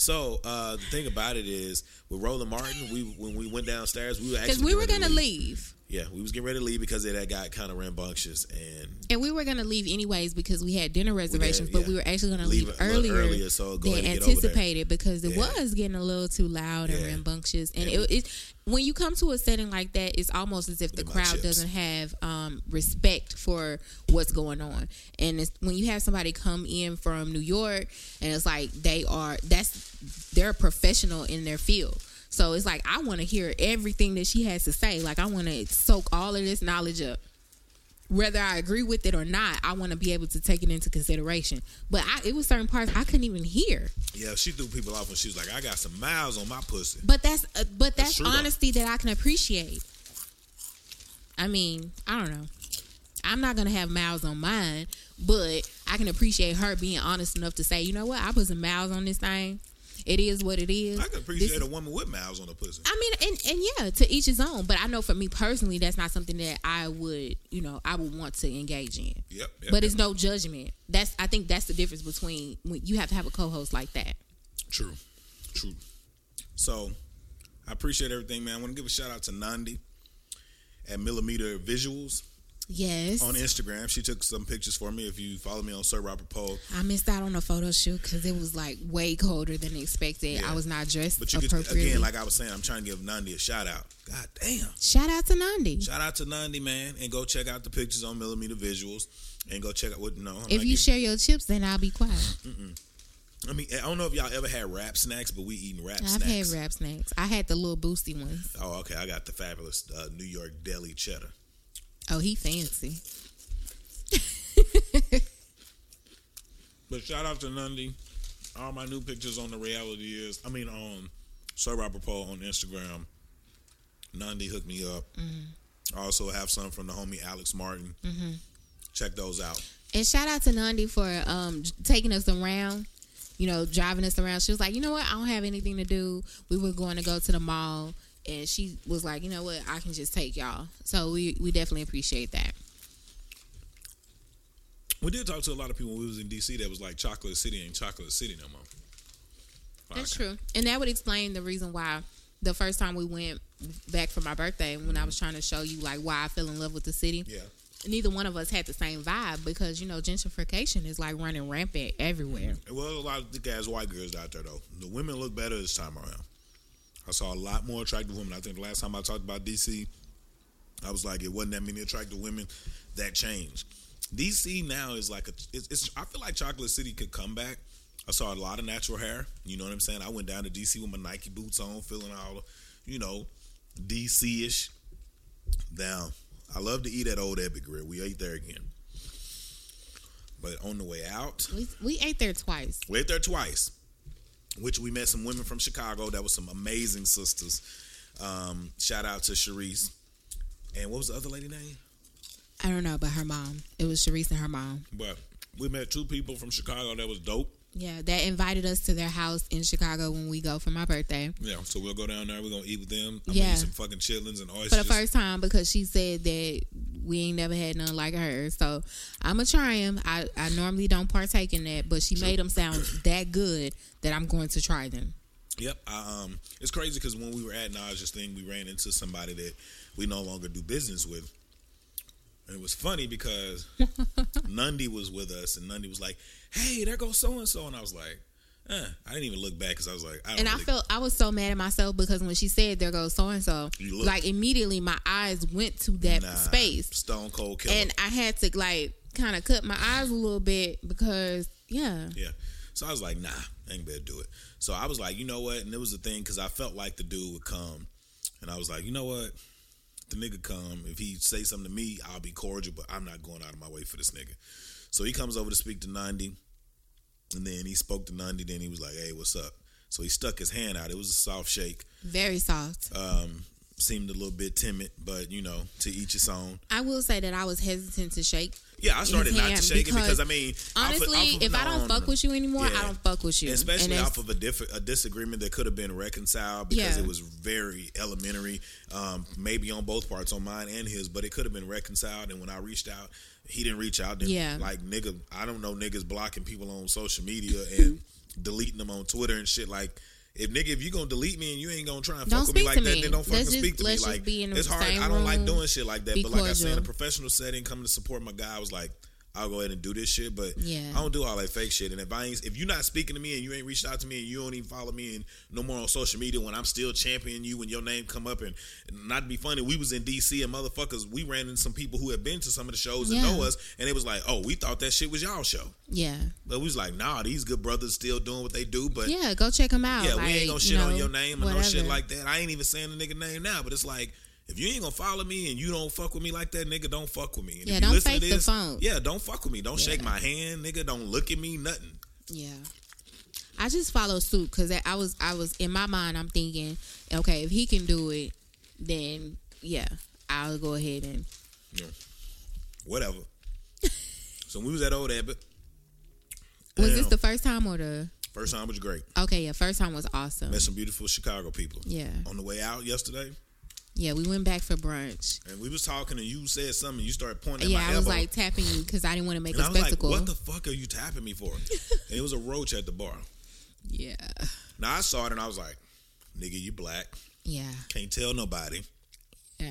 So uh, the thing about it is, with Roland Martin, we when we went downstairs, we were actually because we were gonna leave. Yeah, we was getting ready to leave because it had got kind of rambunctious and And we were gonna leave anyways because we had dinner reservations, yeah. but we were actually gonna Leave leave, earlier, earlier, so go than ahead and get anticipated because it Yeah. was getting a little too loud and Yeah. rambunctious. And it, it when you come to a setting like that, it's almost as if the Look at my crowd chips. doesn't have um, respect for what's going on. And it's, when you have somebody come in from New York and it's like they are that's they're a professional in their field. So it's like I want to hear everything that she has to say. Like I want to soak all of this knowledge up whether I agree with it or not, I want to be able to take it into consideration. But I, it was certain parts I couldn't even hear. yeah, she threw people off when she was like, "I got some miles on my pussy." But that's uh, but That's that's, true, though. honesty that I can appreciate. I mean, I don't know. I'm not gonna have miles on mine, but I can appreciate her being honest enough to say, you know what, I put some miles on this thing. It is what it is. I can appreciate is- a woman with miles on her pussy. I mean, and, and yeah, to each his own. But I know for me personally, that's not something that I would, you know, I would want to engage in. Yep. yep but yep. it's no judgment. That's I think that's the difference between when you have to have a co-host like that. True. True. So I appreciate everything, man. I want to give a shout out to Nandi at Millimeter Visuals Yes, on Instagram. She took some pictures for me. If you follow me on Sir Robert Poe, I missed out on a photo shoot because it was like way colder than expected. Yeah. I was not dressed but you could again, like I was saying, I'm trying to give Nandi a shout out. God damn. Shout out to Nandi. Shout out to Nandi, man, and go check out the pictures on Millimeter Visuals, and go check out what no. I'm If you share your chips, then I'll be quiet. I mean, I don't know if y'all ever had rap snacks, but we eating rap I've snacks. had rap snacks. I had the little boosty ones. Oh, okay. I got the fabulous uh, New York deli cheddar. Oh, he fancy. But shout out to Nandi. All my new pictures on the reality is, I mean, on Sir Robert Paul on Instagram. Nandi hooked me up. I also have some from the homie Alex Martin. Check those out. And shout out to Nandi for um, taking us around, you know, driving us around. She was like, you know what? I don't have anything to do. We were going to go to the mall. And she was like, you know what? I can just take y'all. So we, we definitely appreciate that. We did talk to a lot of people when we was in DC that was like Chocolate City ain't Chocolate City no more. That's true. And that would explain the reason why the first time we went back for my birthday, when I was trying to show you like why I fell in love with the city, Yeah. neither one of us had the same vibe because, you know, gentrification is like running rampant everywhere. Was a lot of thick ass white girls out there though. The women look better this time around. I saw a lot more attractive women. I think the last time I talked about DC, I was like, it wasn't that many attractive women that changed. DC now is like a. It's, it's. I feel like Chocolate City could come back. I saw a lot of natural hair. You know what I'm saying? I went down to DC with my Nike boots on, feeling all, you know, DC ish. Down. I love to eat at Old Ebbitt Grill. We ate there again. But on the way out, We, we ate there twice. we ate there twice, which we met some women from Chicago. That was some amazing sisters. Um, shout out to Sharice. And what was the other lady name? I don't know, but her mom. It was Sharice and her mom. But we met two people from Chicago that was dope. Yeah, that invited us to their house in Chicago when we go for my birthday Yeah, so we'll go down there. We're gonna eat with them. I'm Yeah. gonna eat some fucking chitlins and oysters for the first time because she said that we ain't never had none like her. So I'm gonna try them. I, I normally don't partake in that, but she made them sound that good that I'm going to try them. Yep. I, um, it's crazy because when we were at Naj's thing, we ran into somebody that we no longer do business with. And it was funny because Nandi was with us, and Nandi was like, "Hey, there goes so and so," and I was like, eh. "I didn't even look back because I was like, I don't And I really- felt I was so mad at myself because when she said there goes so and so, like immediately my eyes went to that Nah, space, Stone Cold Killer." and I had to like kind of cut my eyes a little bit because yeah, Yeah. So I was like, nah, I ain't better do it. So I was like, you know what? And it was the thing because I felt like the dude would come. And I was like, you know what? The nigga come. If he say something to me, I'll be cordial, but I'm not going out of my way for this nigga. So he comes over to speak to Nandi. And then he spoke to Nandi. Then he was like, hey, what's up? So he stuck his hand out. It was a soft shake. very soft. Um, seemed a little bit timid, but you know, to each his own. I will say that I was hesitant to shake. Yeah, I started not to shake it because I mean, off of- honestly, off of- if I don't fuck with you anymore, Yeah. I don't fuck with you. especially off of a diff- a disagreement that could have been reconciled because Yeah. it was very elementary, um, maybe on both parts, on mine and his, but it could have been reconciled. And when I reached out, he didn't reach out. Then, Yeah. like nigga, I don't know niggas blocking people on social media and deleting them on Twitter and shit. Like, if nigga, if you gonna delete me and you ain't gonna try and Don't fuck with me like to that, me. then don't fucking Let's just- speak to let's me. just Like, be in the it's hard. same I don't like doing shit like that. But like I said, in a professional setting, coming to support my guy, I was like. I'll go ahead and do this shit, but Yeah. I don't do all that fake shit. And if I ain't, if you're not speaking to me and you ain't reached out to me and you don't even follow me and no more on social media when I'm still championing you when your name come up and, and not to be funny, we was in DC and motherfuckers, we ran into some people who had been to some of the shows and know us, and it was like, oh, we thought that shit was y'all show, yeah, but we was like, nah, these good brothers still doing what they do, but yeah, go check them out. yeah, we ain't gonna you shit on your name or no shit like that. I ain't even saying the nigga name now, but it's like if you ain't gonna follow me and you don't fuck with me like that, nigga, don't fuck with me. And Yeah, don't listen to fake the phone. Yeah, don't fuck with me. Don't shake my hand, nigga. Don't look at me, nothing. Yeah. I just follow suit because I was I was in my mind I'm thinking okay if he can do it then yeah I'll go ahead and Whatever. so we was at Old Ebbitt. was this the first time or the First time was great. okay yeah first time was awesome Met some beautiful Chicago people. Yeah. On the way out yesterday, yeah we went back for brunch and we was talking, and you said something. You started pointing at yeah I elbow. was like tapping you because I didn't want to make and a I was like, spectacle "What the fuck are you tapping me for?" and it was a roach at the bar. yeah Now I saw it, and I was like, "Nigga, you black. yeah Can't tell nobody. yeah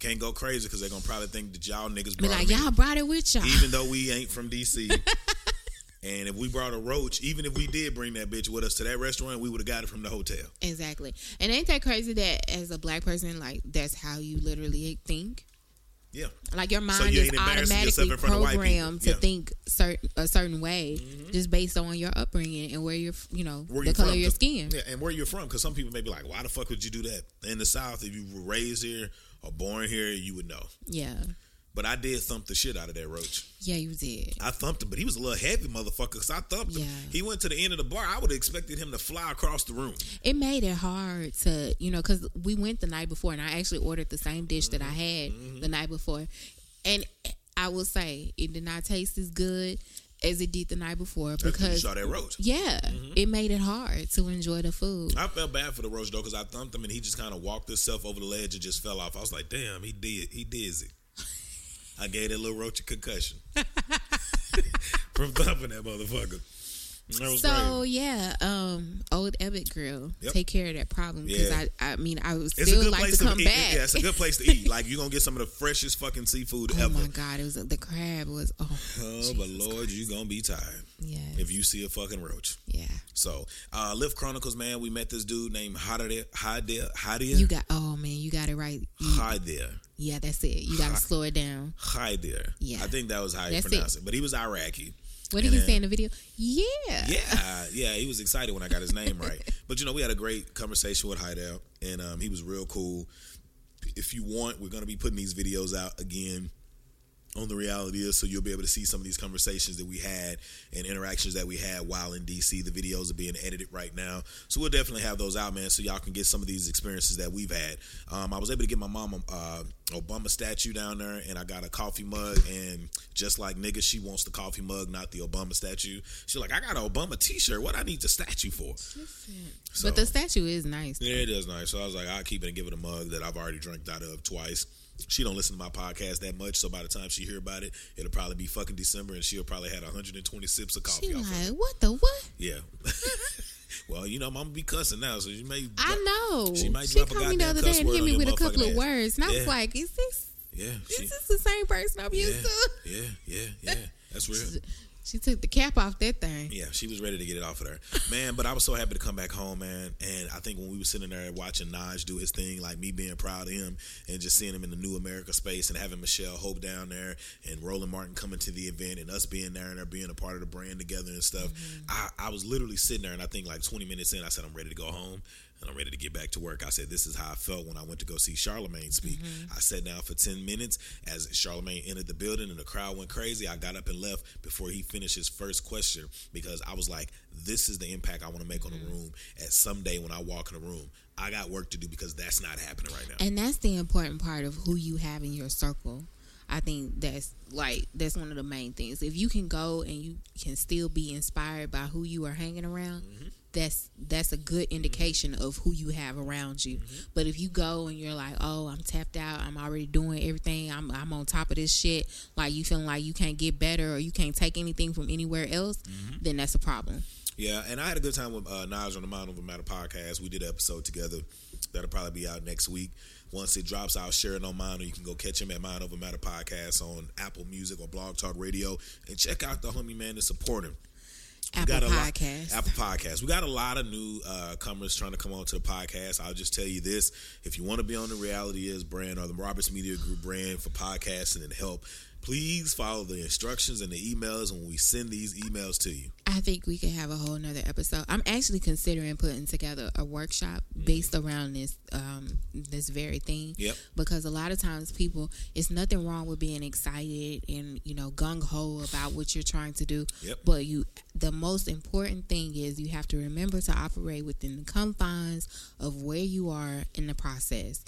Can't go crazy because they're gonna probably think that y'all niggas be brought like me, y'all brought it with y'all even though we ain't from DC." And if we brought a roach, even if we did bring that bitch with us to that restaurant, we would have got it from the hotel. exactly and ain't that crazy that as a black person like that's how you literally think Yeah. Like your So mind you is ain't embarrassing yourself automatically in front of white programmed to Yeah. Mm-hmm. think certain a certain way, just based on your upbringing and where you're, you know, Where the color from? of your skin. Yeah, and where you're from. Because some people may be like, why the fuck would you do that? In the South, if you were raised here or born here, you would know. Yeah, But I did thump the shit out of that roach. yeah, you did. I thumped him, but he was a little heavy motherfucker. Because I thumped him. Yeah. He went to the end of the bar. I would have expected him to fly across the room. It made it hard to, you know, because we went the night before, and I actually ordered the same dish that I had Mm-hmm. the night before, and I will say it did not taste as good as it did the night before 'cause because. saw that roach. Yeah, Mm-hmm. it made it hard to enjoy the food. I felt bad for the roach though, because I thumped him and he just kind of walked himself over the ledge and just fell off. I was like, damn, he did, he dizzy. I gave that little roach a concussion from thumping that motherfucker. So great. yeah, um, old Ebbitt Grill, Yep. take care of that problem because Yeah. I, I mean, I would It's a still good like place to come eat. back. Yeah, it's a good place to eat. Like you're gonna get some of the freshest fucking seafood oh ever. my god, it was the crab was oh, Oh, but Lord, you gonna be tired yeah, if you see a fucking roach. yeah. So, uh, Lyft Chronicles, man, we met this dude named Hadia. Hadia. Hadia. You got oh man, you got it right. You- Hadia. yeah, that's it. You got to slow it down. Hadia. Yeah. I think that was how you pronounce it. But he was Iraqi. What did And he then- say in the video? Yeah, Yeah, yeah, he was excited when I got his name right. But you know, we had a great conversation with Hideout, and um, he was real cool. If you want, we're going to be putting these videos out again on the reality is so you'll be able to see some of these conversations that we had and interactions that we had while in DC. The videos are being edited right now. So we'll definitely have those out, man, so y'all can get some of these experiences that we've had. Um, I was able to get my mom a uh, Obama statue down there and I got a coffee mug and just like nigga, she wants the coffee mug, not the Obama statue. She's like, I got an Obama t shirt. What I need the statue for? So- but the statue is nice. yeah, it is nice. So I was like, I'll keep it and give it a mug that I've already drank out of twice. She don't listen to my podcast that much, so by the time she hear about it, it'll probably be fucking December, and she'll probably had 120 sips of coffee She like, what the what? Yeah. well, you know, I'm gonna be cussing now, so you may. I know. She might she drop a called me the goddamn other day and hit me with a couple of ass. words, and I was like, "Is this Yeah, is she, this the same person I'm yeah, used to?" yeah, yeah, yeah. That's real. She took the cap off that thing. Yeah, she was ready to get it off of her. Man, but I was so happy to come back home, man. And I think when we were sitting there watching Naj do his thing, like me being proud of him and just seeing him in the new America space and having Michelle Hope down there and Roland Martin coming to the event and us being there and her being a part of the brand together and stuff. Mm-hmm. I, I was literally sitting there and I think like 20 minutes in, I said, I'm ready to go home. And I'm ready to get back to work. I said, This is how I felt when I went to go see Charlemagne speak. I sat down for 10 minutes as Charlemagne entered the building and the crowd went crazy. I got up and left before he finished his first question because I was like, This is the impact I want to make on the room at someday when I walk in the room. I got work to do because that's not happening right now. And that's the important part of who you have in your circle. I think that's like that's one of the main things. If you can go and you can still be inspired by who you are hanging around, Mm-hmm. That's that's a good indication of who you have around you. Mm-hmm. But if you go and you're like, "Oh, I'm tapped out. I'm already doing everything. I'm I'm on top of this shit." Like you feeling like you can't get better or you can't take anything from anywhere else, Mm-hmm. then that's a problem. Yeah, and I had a good time with uh, Naj on the Mind Over Matter podcast. We did an episode together that'll probably be out next week. Once it drops, I'll share it on mine, or you can go catch him at Mind Over Matter podcast on Apple Music or Blog Talk Radio, and check out the homie man and support him. Apple got a lot- Podcast. Apple Podcast. We got a lot of new uh, comers trying to come on to the podcast. I'll just tell you this: if you want to be on the Reality Is brand or the Roberts Media Group brand for podcasting and help, please follow the instructions and the emails when we send these emails to you. I think we could have a whole nother episode. I'm actually considering putting together a workshop based around this um, this very thing. Mm-hmm. Yep. Because a lot of times people, it's nothing wrong with being excited and you know gung ho about what you're trying to do. Yep. But you, the most important thing is you have to remember to operate within the confines of where you are in the process.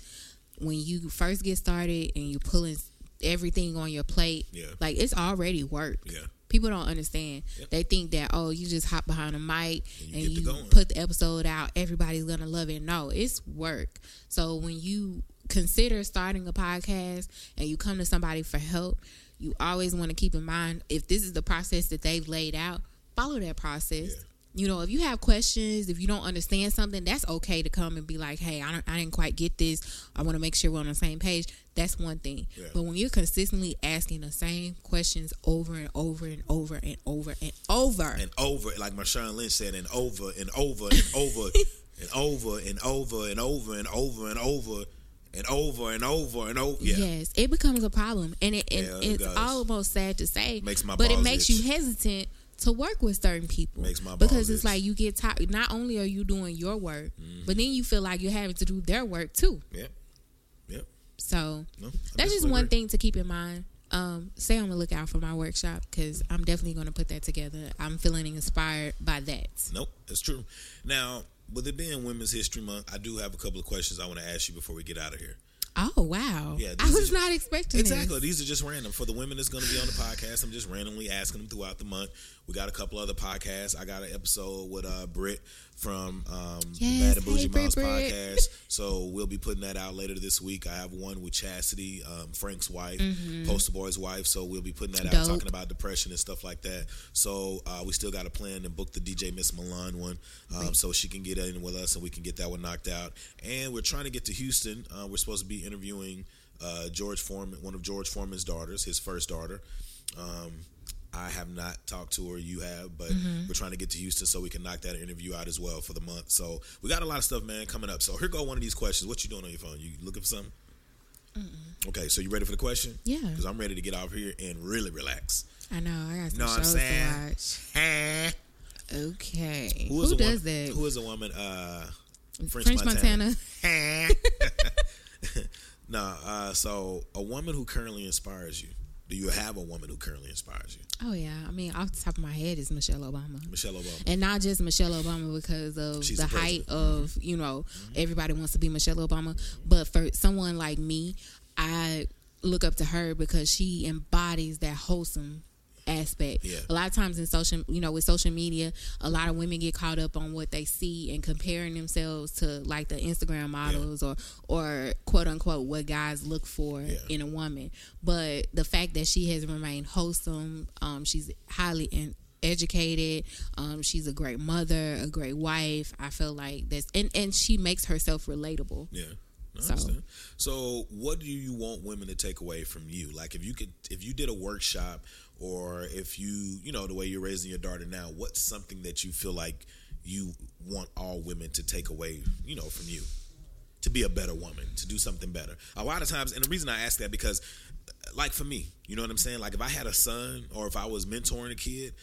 When you first get started and you're pulling everything on your plate, Yeah. like it's already work. Yeah. People don't understand. Yep. They think that oh, you just hop behind a mic And you and you put the episode out. Everybody's gonna love it. No, it's work. So when you consider starting a podcast and you come to somebody for help, you always want to keep in mind if this is the process that they've laid out, follow that process. Yeah. You know, if you have questions, if you don't understand something, that's okay to come and be like, "Hey, I, don't, I didn't quite get this. I want to make sure we're on the same page." That's one thing. Yeah. But when you're consistently asking the same questions over and over and over and over and over, and over, like Marshawn Lynch said, and over and over and over and over and over and over and over and over and over and over and over. Yeah. yes, it becomes a problem, and it and Yeah, it it's does. almost sad to say, Makes my but it makes itch. you hesitant to work with certain people. Makes my because it's itch. like you get tired. Not only are you doing your work, Mm-hmm. but then you feel like you're having to do their work too. Yep. So No, that's just one thing to keep in mind. Um, stay on the lookout for my workshop because I'm definitely going to put that together. I'm feeling inspired by that. Nope, that's true. Now, with it being Women's History Month, I do have a couple of questions I want to ask you before we get out of here. Oh wow! Yeah, I was ju- not expecting Exactly. This. These are just random. For the women that's going to be on the podcast, I'm just randomly asking them throughout the month we got a couple other podcasts. I got an episode with uh Britt from um Yes, Bad and Bougie hey, Moms Brit. podcast. so we'll be putting that out later this week. I have one with Chastity, um, Frank's wife, Poster Boy's wife. So we'll be putting that out, Mm-hmm. Dope. talking about depression and stuff like that. So uh, we still got a plan and book the DJ Miss Milan one, um, so she can get in with us and we can get that one knocked out. And we're trying to get to Houston. Uh, we're supposed to be interviewing uh, George Foreman, one of George Foreman's daughters, his first daughter. Um, I have not talked to her. You have, but Mm-hmm. we're trying to get to Houston so we can knock that interview out as well for the month. So we got a lot of stuff, man, coming up. So here go one of these questions. What you doing on your phone? You looking for something? Okay, so you ready for the question? Yeah. Because I'm ready to get off here and really relax. I know. I got some Know what I'm saying? to watch. Okay. Who, Who, does woman, that? Who is a woman? Uh, French, French Montana. Eh. no, uh, so a woman who currently inspires you. Do you have a woman who currently inspires you? Oh yeah. I mean, off the top of my head is Michelle Obama. Michelle Obama. and not just Michelle Obama because of She's the height president. of you know mm-hmm. everybody wants to be Michelle Obama, but for someone like me, I look up to her because she embodies that wholesome aspect. Yeah. A lot of times in social, you know, with social media, a lot of women get caught up on what they see and comparing themselves to like the Instagram models or or quote unquote what guys look for Yeah. in a woman. But the fact that she has remained wholesome, um, she's highly in, educated, um, she's a great mother, a great wife. I feel like that's and and she makes herself relatable. Yeah. So- So, what do you want women to take away from you? Like, if you could, if you did a workshop, or if you, you know, the way you're raising your daughter now, what's something that you feel like you want all women to take away, you know, from you, to be a better woman, to do something better? A lot of times, and the reason I ask that because, like for me, you know what I'm saying? Like, if I had a son, or if I was mentoring a kid,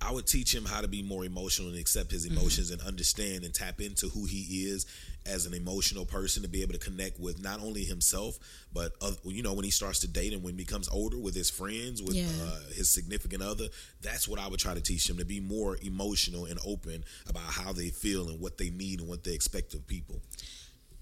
I would teach him how to be more emotional and accept his emotions and understand and tap into who he is as an emotional person to be able to connect with not only himself but uh, you know when he starts to date and when he becomes older with his friends with Yeah. uh, his significant other that's what i would try to teach him to be more emotional and open about how they feel and what they need and what they expect of people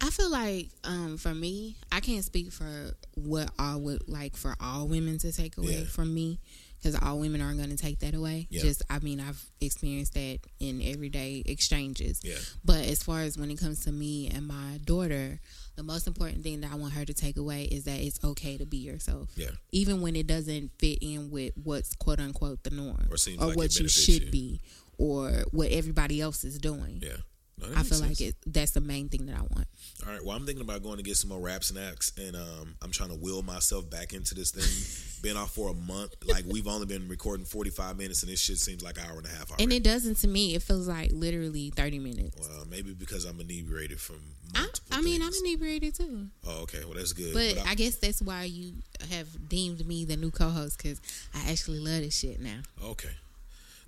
I feel like um, for me, I can't speak for what I would like for all women to take away Yeah. from me because all women aren't going to take that away. Just, I mean, I've experienced that in everyday exchanges. Yeah. But as far as when it comes to me and my daughter, the most important thing that I want her to take away is that it's okay to be yourself. Yeah. Even when it doesn't fit in with what's quote unquote the norm Or or like what you should you. be or what everybody else is doing. yeah No, I feel sense. like it, that's the main thing that I want. All right. Well, I'm thinking about going to get some more rap snacks, and um, I'm trying to will myself back into this thing. Been off for a month. Like we've only been recording 45 minutes, and this shit seems like an hour and a half already. And it doesn't to me. It feels like literally thirty minutes. well, maybe because I'm inebriated from. I, I mean, I'm inebriated too, Oh, okay. Well, that's good. but I- I guess that's why you have deemed me the new co-host because I actually love this shit now. Okay.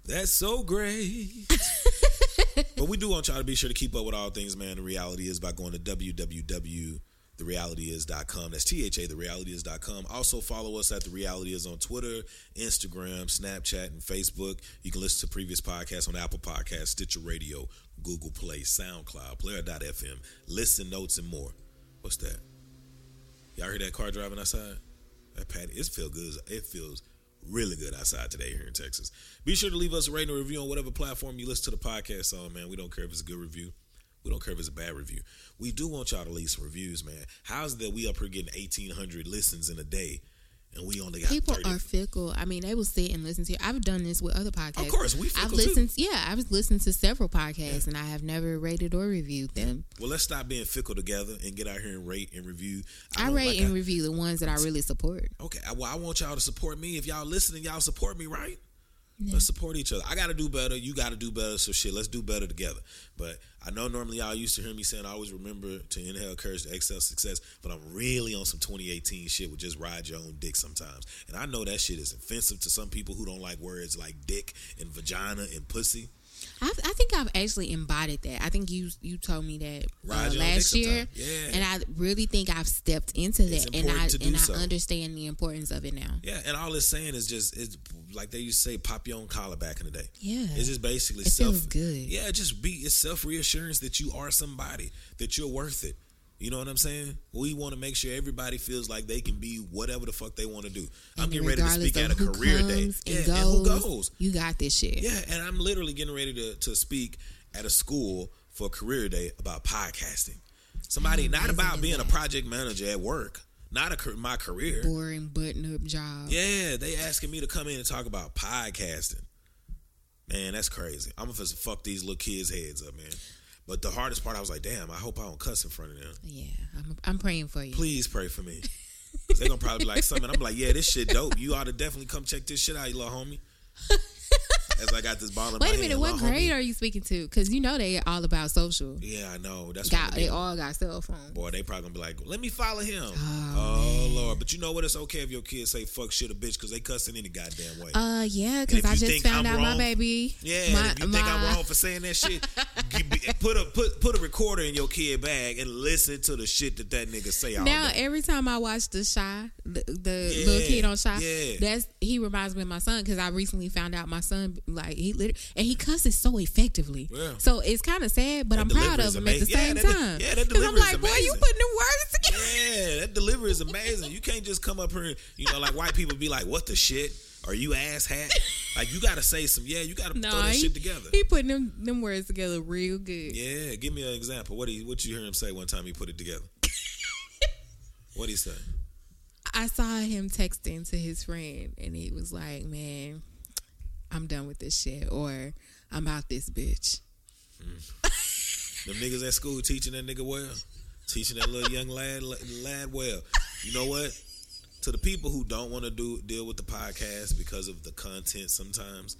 That's so great. but we do want y'all to be sure to keep up with all things, man. The reality is by going to www.therealityis.com. That's T-H-A, therealityis.com. Also follow us at The Reality Is on Twitter, Instagram, Snapchat, and Facebook. You can listen to previous podcasts on Apple Podcasts, Stitcher Radio, Google Play, SoundCloud, Player.fm, Listen Notes, and more. What's that? Y'all hear that car driving outside? That patty, it feels good. It feels really good outside today here in Texas. Be sure to leave us a rating or review on whatever platform you listen to the podcast on, man. We don't care if it's a good review. We don't care if it's a bad review. We do want y'all to leave some reviews, man. How's that we up here getting 1,800 listens in a day and we only got People 30? are fickle. I mean, they will sit and listen to. I've done this with other podcasts. Of course, we I've fickle too. listened. Yeah, I've listened to several podcasts, and I have never rated or reviewed them. well, let's stop being fickle together and get out here and rate and review. I, don't- rate like and I- review the ones that I really support. Okay, I- well, I want y'all to support me. If y'all listening, y'all support me, right? Let's support each other. I got to do better. You got to do better. So shit, let's do better together. But I know normally y'all used to hear me saying I always remember to inhale courage to excel success. But I'm really on some 2018 shit with just ride your own dick sometimes. And I know that shit is offensive to some people who don't like words like dick and vagina and pussy. I, I think I've actually embodied that. I think you you told me that uh, your own dick last year. Yeah. and I really think I've stepped into that, and I important to do and so. I understand the importance of it now. Yeah, and all it's saying is just it's like they used to say, pop your own collar back in the day. Yeah. it's just basically It self. good. Yeah, just be it's self reassurance that you are somebody that you're worth it. You know what I'm saying? We want to make sure everybody feels like they can be whatever the fuck they want to do. I'm And getting ready to speak at a career day. comes Yeah, and and who goes, goes? You got this shit. Yeah, and I'm literally getting ready to, to speak at a school for career day about podcasting. Somebody, mm, not about being a project manager at work, not a, my career. Boring button up job. Yeah, they asking me to come in and talk about podcasting. Man, that's crazy. I'm gonna fuck these little kids' heads up, man. But the hardest part, I was like, damn, I hope I don't cuss in front of them. Yeah, I'm, I'm praying for you. Please pray for me. Cause they're gonna probably be like something. I'm like, yeah, this shit dope. You ought to definitely come check this shit out, you little homie. As I got this my Wait a minute, what grade homie. are you speaking to? Because you know they all about social. Yeah, I know. That's Got what they all got cell phones. Boy, they probably gonna be like, let me follow him. Oh, Lord. But you know what? It's okay if your kids say fuck shit a bitch because they cussing any goddamn way. Uh, yeah, because I just found I'm out my baby. Yeah, my, if you think I'm my- wrong for saying that shit, put a put put a recorder in your kid bag and listen to the shit that that nigga say all Now every time I watch the shy, the, the Yeah, little kid on shy, yeah. that's he reminds me of my son because I recently found out my son like he lit and he cusses so effectively. Yeah. So it's kind of sad, but That I'm proud of him at the amazing. Yeah, same that- time. yeah, that 'Cause I'm delivery is like, boy, you putting them words together. Yeah, that delivery is amazing. You can't just come up here and you know like white people be like, "What the shit? Are you ass hat?" Like you got to say some. Yeah, you got to No, throw that he, shit together. he putting them them words together real good. Yeah, give me an example. What he what you hear him say one time he put it together? what he say? I saw him texting to his friend, and he was like, "Man, I'm done with this shit," or "I'm out this bitch." Mm. Them niggas at school teaching that nigga well, teaching that little young lad lad well. You know what? To the people who don't want to do deal with the podcast because of the content, sometimes.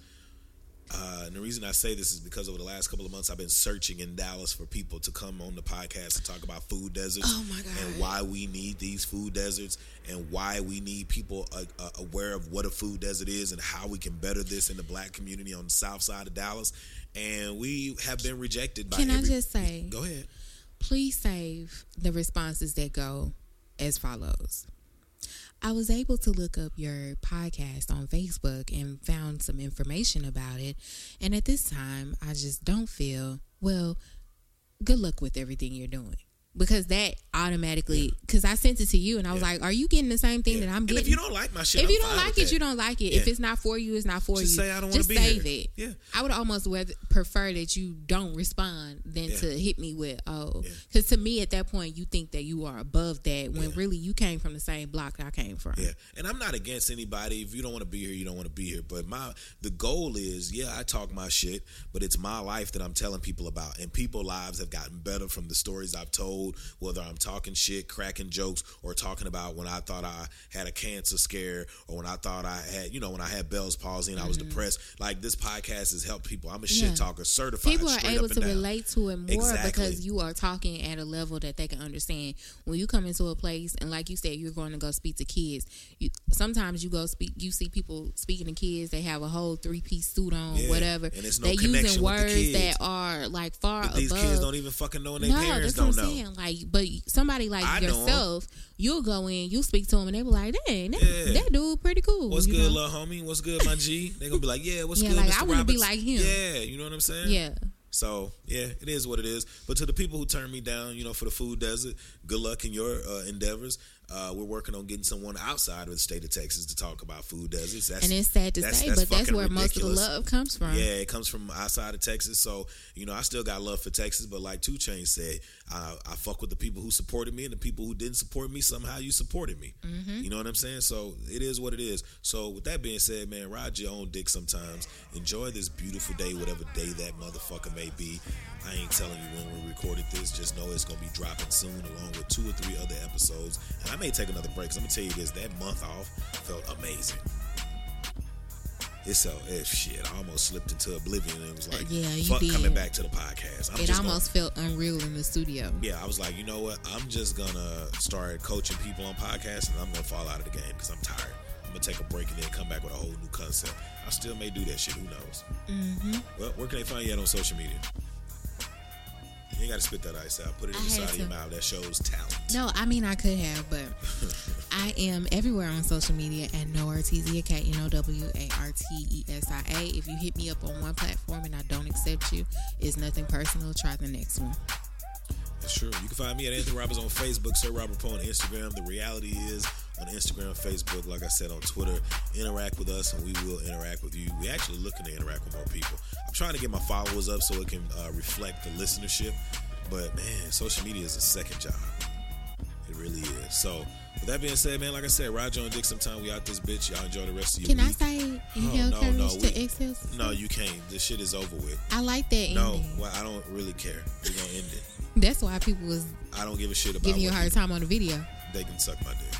Uh, and the reason I say this is because over the last couple of months, I've been searching in Dallas for people to come on the podcast and talk about food deserts Oh, my God. and why we need these food deserts and why we need people uh, uh, aware of what a food desert is and how we can better this in the black community on the south side of Dallas. And we have been rejected by Can I just say, Go ahead. please save the responses that go as follows. I was able to look up your podcast on Facebook and found some information about it. And at this time, I just don't feel, well, good luck with everything you're doing. Because that automatically, because I sent it to you and I was like, are you getting the same thing Yeah. that I'm And getting? if you don't like my shit, if I'm you don't like it, that. you don't like it. If it's not for you, it's not for Just you. say, "I don't Just be save here." it. Yeah. I would almost rather prefer that you don't respond than Yeah. to hit me with oh, Yeah. because to me at that point you think that you are above that when Yeah. really you came from the same block that I came from. Yeah, and I'm not against anybody. If you don't want to be here, you don't want to be here. But my the goal is, yeah, I talk my shit, but it's my life that I'm telling people about, and people lives have gotten better from the stories I've told. Whether I'm talking shit, cracking jokes, or talking about when I thought I had a cancer scare, or when I thought I had, you know, when I had Bell's palsy and I was depressed. Like this podcast has helped people. I'm a shit Mm-hmm. Yeah. talker, certified. People are able to down. relate to it more Exactly. because you are talking at a level that they can understand. When you come into a place and like you said, you're going to go speak to kids. You, sometimes you go speak, you see people speaking to kids. They have a whole three piece suit on, Yeah, whatever. and it's no they connection using words that are like far But these above. kids don't even fucking know, and their no, parents that's what don't I'm know. saying. Like, but somebody like I yourself, you'll go in, you speak to them, and they be like, "Dang, that, Yeah. that dude pretty cool." What's good, know? little homie? What's good, my G? They gonna be like, yeah, what's Yeah, good, like, Mr. I wanna be like him. Yeah, you know what I'm saying? Yeah. So yeah, it is what it is. But to the people who turn me down, you know, for the food desert, good luck in your uh, endeavors. Uh, we're working on getting someone outside of the state of Texas to talk about food deserts. That's, And it's sad to that's- say, that's but that's where most of the love comes from. Yeah, it comes from outside of Texas. So, you know, I still got love for Texas, but like 2 Chainz said, I, I fuck with the people who supported me and the people who didn't support me. Somehow you supported me. Mm-hmm. You know what I'm saying? So it is what it is. So with that being said, man, ride your own dick sometimes. Enjoy this beautiful day, whatever day that motherfucker may be. I ain't telling you when we recorded this. Just know it's gonna be dropping soon, along with two or three other episodes. And I may take another break. Cause I'm gonna tell you this: that month off felt amazing. It's so it's shit. I almost slipped into oblivion and it was like, Yeah, you fuck did. coming back to the podcast. I'm it almost felt unreal in the studio. yeah. I was like, you know what? I'm just gonna start coaching people on podcasts, and I'm gonna fall out of the game because I'm tired. I'm gonna take a break and then come back with a whole new concept. I still may do that shit. Who knows? Mm-hmm. Well, where can they find you at on social media? You ain't got to spit that ice out. Put it in the side of your mouth. That shows talent. No, I mean I could have, but I am everywhere on social media at no RTZ K N O W A R T E S I A. If you hit me up on one platform and I don't accept you, it's nothing personal. Try the next one. That's true. You can find me at Anthony Roberts on Facebook, Sir Robert Poe on Instagram. The reality is on Instagram, Facebook, like I said, on Twitter. Interact with us, and we will interact with you. We're actually looking to interact with more people. I'm trying to get my followers up so it can uh, reflect the listenership. But man, social media is a second job. It really is. So with that being said, man, like I said, Roger and Dick, sometime we out this bitch. Y'all enjoy the rest of your Can I say inhale Oh, no, no, to exhale? no, you can't. This shit is over with. I like that No, ending. well, I don't really care. We're gonna end it. That's why people was I don't give a shit about giving you a hard time on the video. They can suck my dick.